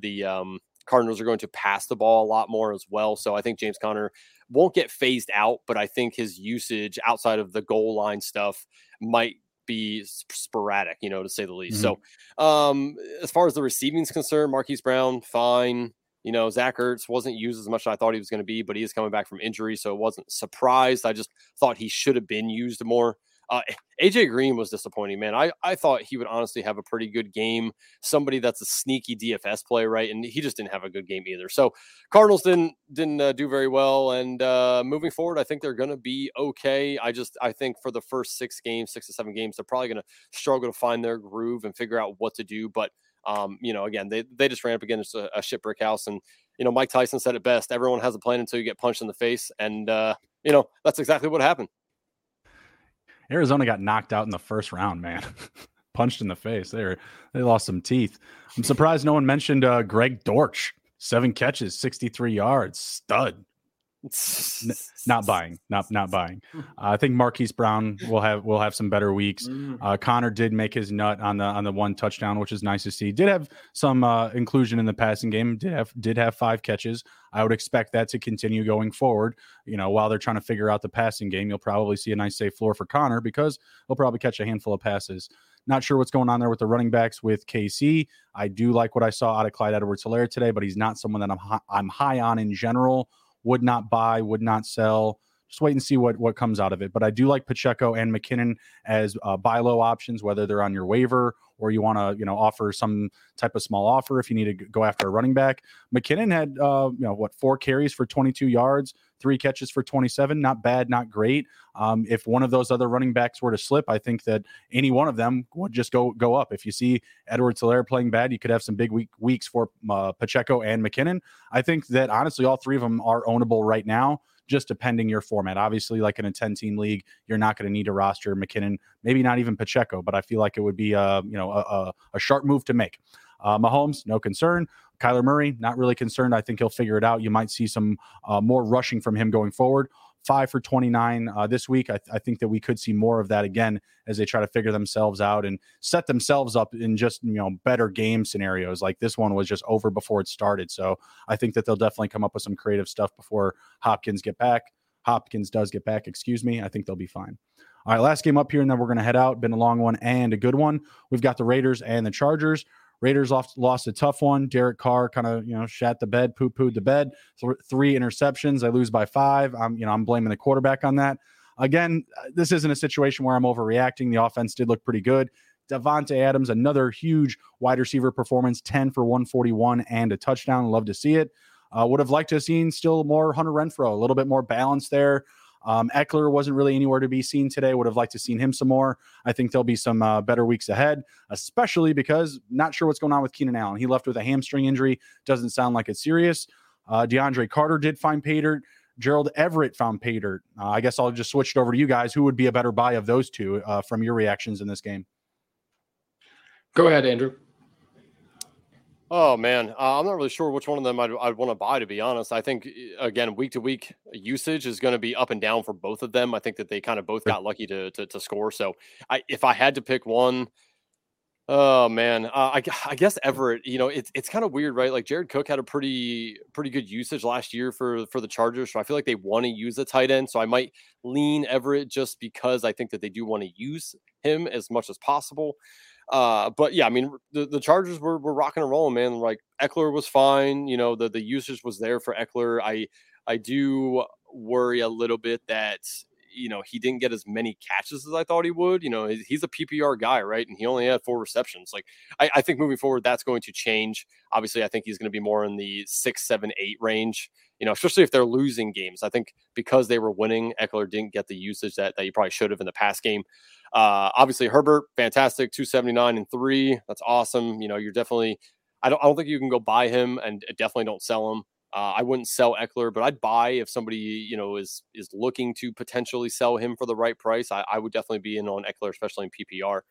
the um Cardinals are going to pass the ball a lot more as well. So I think James Conner won't get phased out, but I think his usage outside of the goal line stuff might be sporadic, you know, to say the least. Mm-hmm. So, um, as far as the receiving is concerned, Marquise Brown, fine. You know, Zach Ertz wasn't used as much as I thought he was going to be, but he is coming back from injury, so it wasn't surprised. I just thought he should have been used more. Uh, AJ Green was disappointing, man. I, I thought he would honestly have a pretty good game. Somebody that's a sneaky DFS play, right? And he just didn't have a good game either. So Cardinals didn't didn't uh, do very well. And uh, moving forward, I think they're going to be okay. I just I think for the first six games, six to seven games, they're probably going to struggle to find their groove and figure out what to do. But um, you know, again, they they just ran up against a, a brick house, and you know, Mike Tyson said it best: everyone has a plan until you get punched in the face, and uh, you know, that's exactly what happened. Arizona got knocked out in the first round, man. Punched in the face. They were, they lost some teeth. I'm surprised no one mentioned uh, Greg Dortch. Seven catches, 63 yards, stud. N- not buying, not not buying. Uh, I think Marquise Brown will have will have some better weeks. Mm. Uh, Conner did make his nut on the on the one touchdown, which is nice to see. Did have some uh, inclusion in the passing game. Did have did have five catches. I would expect that to continue going forward. You know, while they're trying to figure out the passing game, you'll probably see a nice safe floor for Conner because he'll probably catch a handful of passes. Not sure what's going on there with the running backs with KC. I do like what I saw out of Clyde Edwards-Helaire today, but he's not someone that I'm hi- I'm high on in general would not buy, would not sell. Just wait and see what what comes out of it. But I do like Pacheco and McKinnon as uh, buy low options, whether they're on your waiver or you want to you know offer some type of small offer if you need to go after a running back. McKinnon had uh, you know what four carries for 22 yards, three catches for 27. Not bad, not great. Um, if one of those other running backs were to slip, I think that any one of them would just go go up. If you see Edwards-Helaire playing bad, you could have some big week, weeks for uh, Pacheco and McKinnon. I think that honestly, all three of them are ownable right now just depending your format. Obviously, like in a 10 team league, you're not going to need a roster McKinnon, maybe not even Pacheco, but I feel like it would be a, you know, a, a sharp move to make. Uh, Mahomes, no concern. Kyler Murray, not really concerned. I think he'll figure it out. You might see some uh, more rushing from him going forward five for 29 uh, this week. I, th- I, think that we could see more of that again as they try to figure themselves out and set themselves up in just you know better game scenarios. Like this one was just over before it started. So I think that they'll definitely come up with some creative stuff before Hopkins get back. Hopkins does get back. Excuse me. I think they'll be fine. All right, last game up here, and then we're going to head out. Been a long one and a good one. We've got the Raiders and the Chargers. Raiders lost, lost a tough one. Derek Carr kind of, you know, shat the bed, poo pooed the bed. Th- three interceptions. I lose by five. I'm, you know, I'm blaming the quarterback on that. Again, this isn't a situation where I'm overreacting. The offense did look pretty good. Davante Adams, another huge wide receiver performance, 10 for 141 and a touchdown. Love to see it. Uh, would have liked to have seen still more Hunter Renfrow, a little bit more balance there. Um, Ekeler wasn't really anywhere to be seen today. Would have liked to seen him some more. I think there'll be some uh, better weeks ahead, especially because not sure what's going on with Keenan Allen. He left with a hamstring injury. Doesn't sound like it's serious. Uh, DeAndre Carter did find pay dirt. Gerald Everett found pay dirt. Uh, I guess I'll just switch it over to you guys. Who would be a better buy of those two uh, from your reactions in this game? Go ahead, Andrew. Oh man, uh, I'm not really sure which one of them I'd, I'd want to buy. To be honest, I think again week to week usage is going to be up and down for both of them. I think that they kind of both got lucky to to, to score. So, I, if I had to pick one, oh man, uh, I, I guess Everett. You know, it's it's kind of weird, right? Like Jared Cook had a pretty pretty good usage last year for for the Chargers, so I feel like they want to use a tight end. So I might lean Everett just because I think that they do want to use him as much as possible. Uh, but yeah, I mean, the, the Chargers were, were rocking and rolling, man. Like Ekeler was fine. You know, the, the usage was there for Ekeler. I, I do worry a little bit that, you know, he didn't get as many catches as I thought he would. You know, he's a PPR guy, right? And he only had four receptions. Like, I, I think moving forward, that's going to change. Obviously, I think he's going to be more in the six, seven, eight range you know, especially if they're losing games. I think because they were winning, Ekeler didn't get the usage that, that he probably should have in the past game. Uh, obviously, Herbert, fantastic, 279 and three. That's awesome. You know, you're definitely, I don't, I don't think you can go buy him and definitely don't sell him. Uh, I wouldn't sell Ekeler, but I'd buy if somebody you know is is looking to potentially sell him for the right price. I, I would definitely be in on Ekeler, especially in PPR.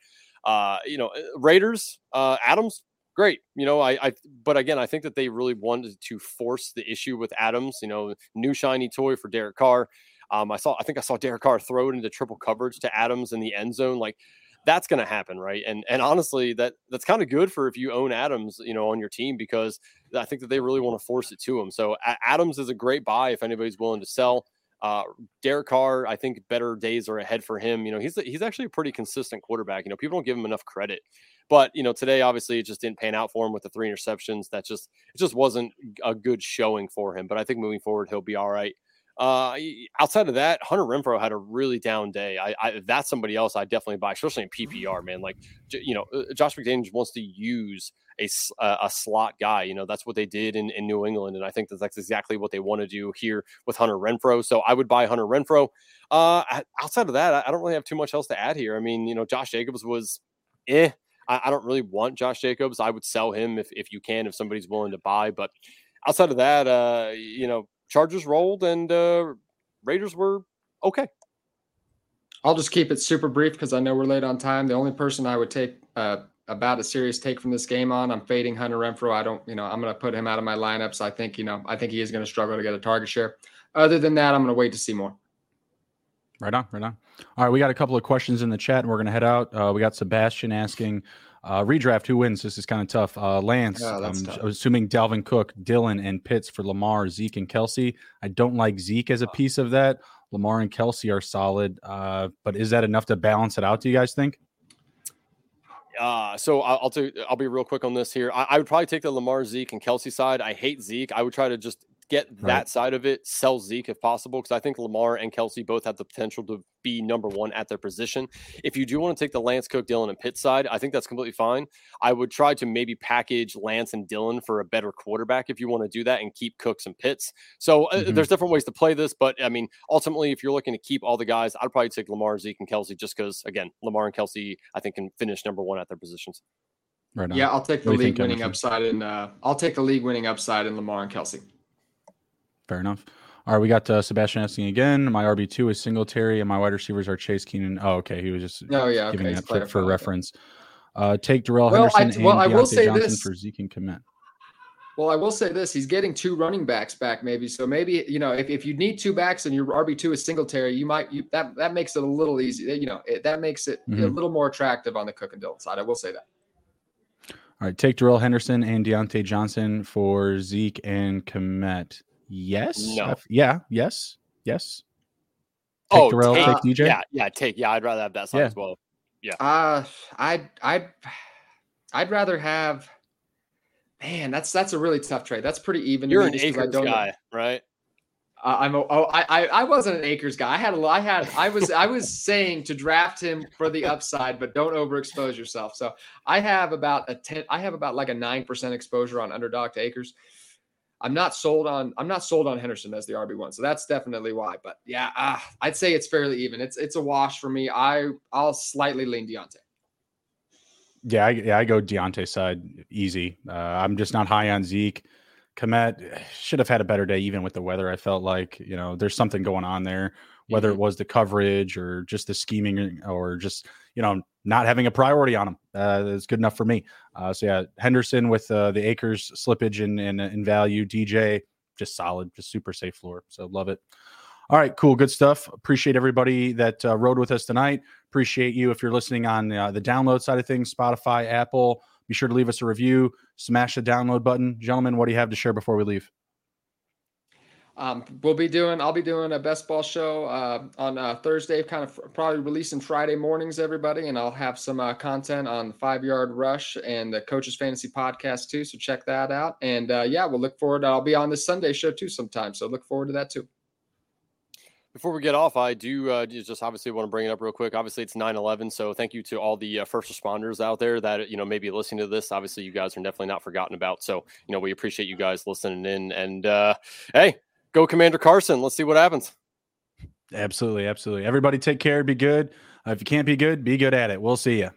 Uh, you know, Raiders, uh, Adams, great. You know, I, I, but again, I think that they really wanted to force the issue with Adams. You know, new shiny toy for Derek Carr. Um, I saw, I think I saw Derek Carr throw it into triple coverage to Adams in the end zone. Like, that's going to happen, right? And and honestly, that that's kind of good for if you own Adams, you know, on your team because I think that they really want to force it to him. So Adams is a great buy if anybody's willing to sell. Uh, Derek Carr, I think better days are ahead for him. You know, he's he's actually a pretty consistent quarterback. You know, people don't give him enough credit, but you know, today obviously it just didn't pan out for him with the three interceptions. That just it just wasn't a good showing for him. But I think moving forward he'll be all right. Uh, outside of that, Hunter Renfrow had a really down day. I, I that's somebody else I definitely buy, especially in PPR. Man, like you know, uh, Josh McDaniels wants to use a, a slot guy. You know, that's what they did in, in New England, and I think that that's exactly what they want to do here with Hunter Renfrow. So I would buy Hunter Renfrow. Uh, outside of that, I don't really have too much else to add here. I mean, you know, Josh Jacobs was eh. I, I don't really want Josh Jacobs. I would sell him if if you can, if somebody's willing to buy, but outside of that, uh, you know, Chargers rolled and uh, Raiders were okay. I'll just keep it super brief because I know we're late on time. The only person I would take uh, about a serious take from this game on, I'm fading Hunter Renfrow. I don't, you know, I'm going to put him out of my lineups. I think, you know, I think he is going to struggle to get a target share. Other than that, I'm going to wait to see more. Right on, right on. All right, we got a couple of questions in the chat, and we're going to head out. Uh, we got Sebastian asking, uh, redraft, who wins? This is kind of tough. Uh, Lance, yeah, um, tough. assuming Dalvin Cook, Dillon, and Pitts for Lamar, Zeke, and Kelce. I don't like Zeke as a piece of that. Lamar and Kelce are solid, uh, but is that enough to balance it out? Do you guys think? Uh, so I'll, I'll, t- I'll be real quick on this here. I, I, would probably take the Lamar, Zeke, and Kelce side. I hate Zeke. I would try to just get right. that side of it, sell Zeke if possible, because I think Lamar and Kelce both have the potential to be number one at their position. If you do want to take the Lance Cook, Dillon, and Pitt side, I think that's completely fine. I would try to maybe package Lance and Dillon for a better quarterback if you want to do that and keep Cooks and Pitts. So uh, mm-hmm. there's different ways to play this, but I mean, ultimately, if you're looking to keep all the guys, I'd probably take Lamar, Zeke, and Kelce just because, again, Lamar and Kelce, I think, can finish number one at their positions. Right yeah, I'll take the league winning upside and uh, I'll take the league winning upside in Lamar and Kelce. Fair enough. All right, we got uh, Sebastian asking again. My RB two is Singletary, and my wide receivers are Chase Keenan. Oh, okay. He was just oh yeah giving okay. that tip for reference. Uh, take Darrell well, Henderson I, well, and I will say Johnson this. for Zeke and Kmet. Well, I will say this: he's getting two running backs back, maybe. So maybe you know, if, if you need two backs and your RB two is Singletary, you might you, that that makes it a little easy. You know, it, that makes it mm-hmm. a little more attractive on the Cook and Dillon side. I will say that. All right, take Darrell Henderson and Diontae Johnson for Zeke and Kmet. Yes. No. yeah. Yes. Yes. Take oh, Darrell, take, take DJ. Yeah. Yeah. Take. Yeah. I'd rather have that side yeah. as well. Yeah. Uh, I'd, I'd, I'd rather have. Man, that's that's a really tough trade. That's pretty even. You're an Akers guy, right? Uh, I'm a, oh I, I wasn't an Akers guy. I had a I had I was I was saying to draft him for the upside, but don't overexpose yourself. So I have about a ten. I have about like a nine percent exposure on underdog to Akers. I'm not sold on I'm not sold on Henderson as the RB one, so that's definitely why. But yeah, uh, I'd say it's fairly even. It's it's a wash for me. I I'll slightly lean Diontae. Yeah, I, yeah, I go Diontae side easy. Uh, I'm just not high on Zeke. Kmet should have had a better day, even with the weather. I felt like you know there's something going on there, whether mm-hmm. it was the coverage or just the scheming or just you know not having a priority on him. Uh, is good enough for me. Uh, so yeah, Henderson with uh, the Akers slippage in, in in value. DJ just solid, just super safe floor. So love it. All right, cool, good stuff. Appreciate everybody that uh, rode with us tonight. Appreciate you if you're listening on uh, the download side of things, Spotify, Apple. Be sure to leave us a review. Smash the download button, gentlemen. What do you have to share before we leave? Um, we'll be doing, I'll be doing a best ball show uh, on uh, Thursday, kind of probably releasing Friday mornings, everybody. And I'll have some uh, content on the five yard rush and the coaches fantasy podcast too. So check that out. And uh, yeah, we'll look forward. I'll be on this Sunday show too sometime. So look forward to that too. Before we get off, I do uh, just obviously want to bring it up real quick. Obviously, it's 9 11. So thank you to all the uh, first responders out there that, you know, maybe listening to this. Obviously, you guys are definitely not forgotten about. So, you know, we appreciate you guys listening in. And uh, hey, go Commander Carson. Let's see what happens. Absolutely. Absolutely. Everybody take care. Be good. Uh, if you can't be good, be good at it. We'll see you.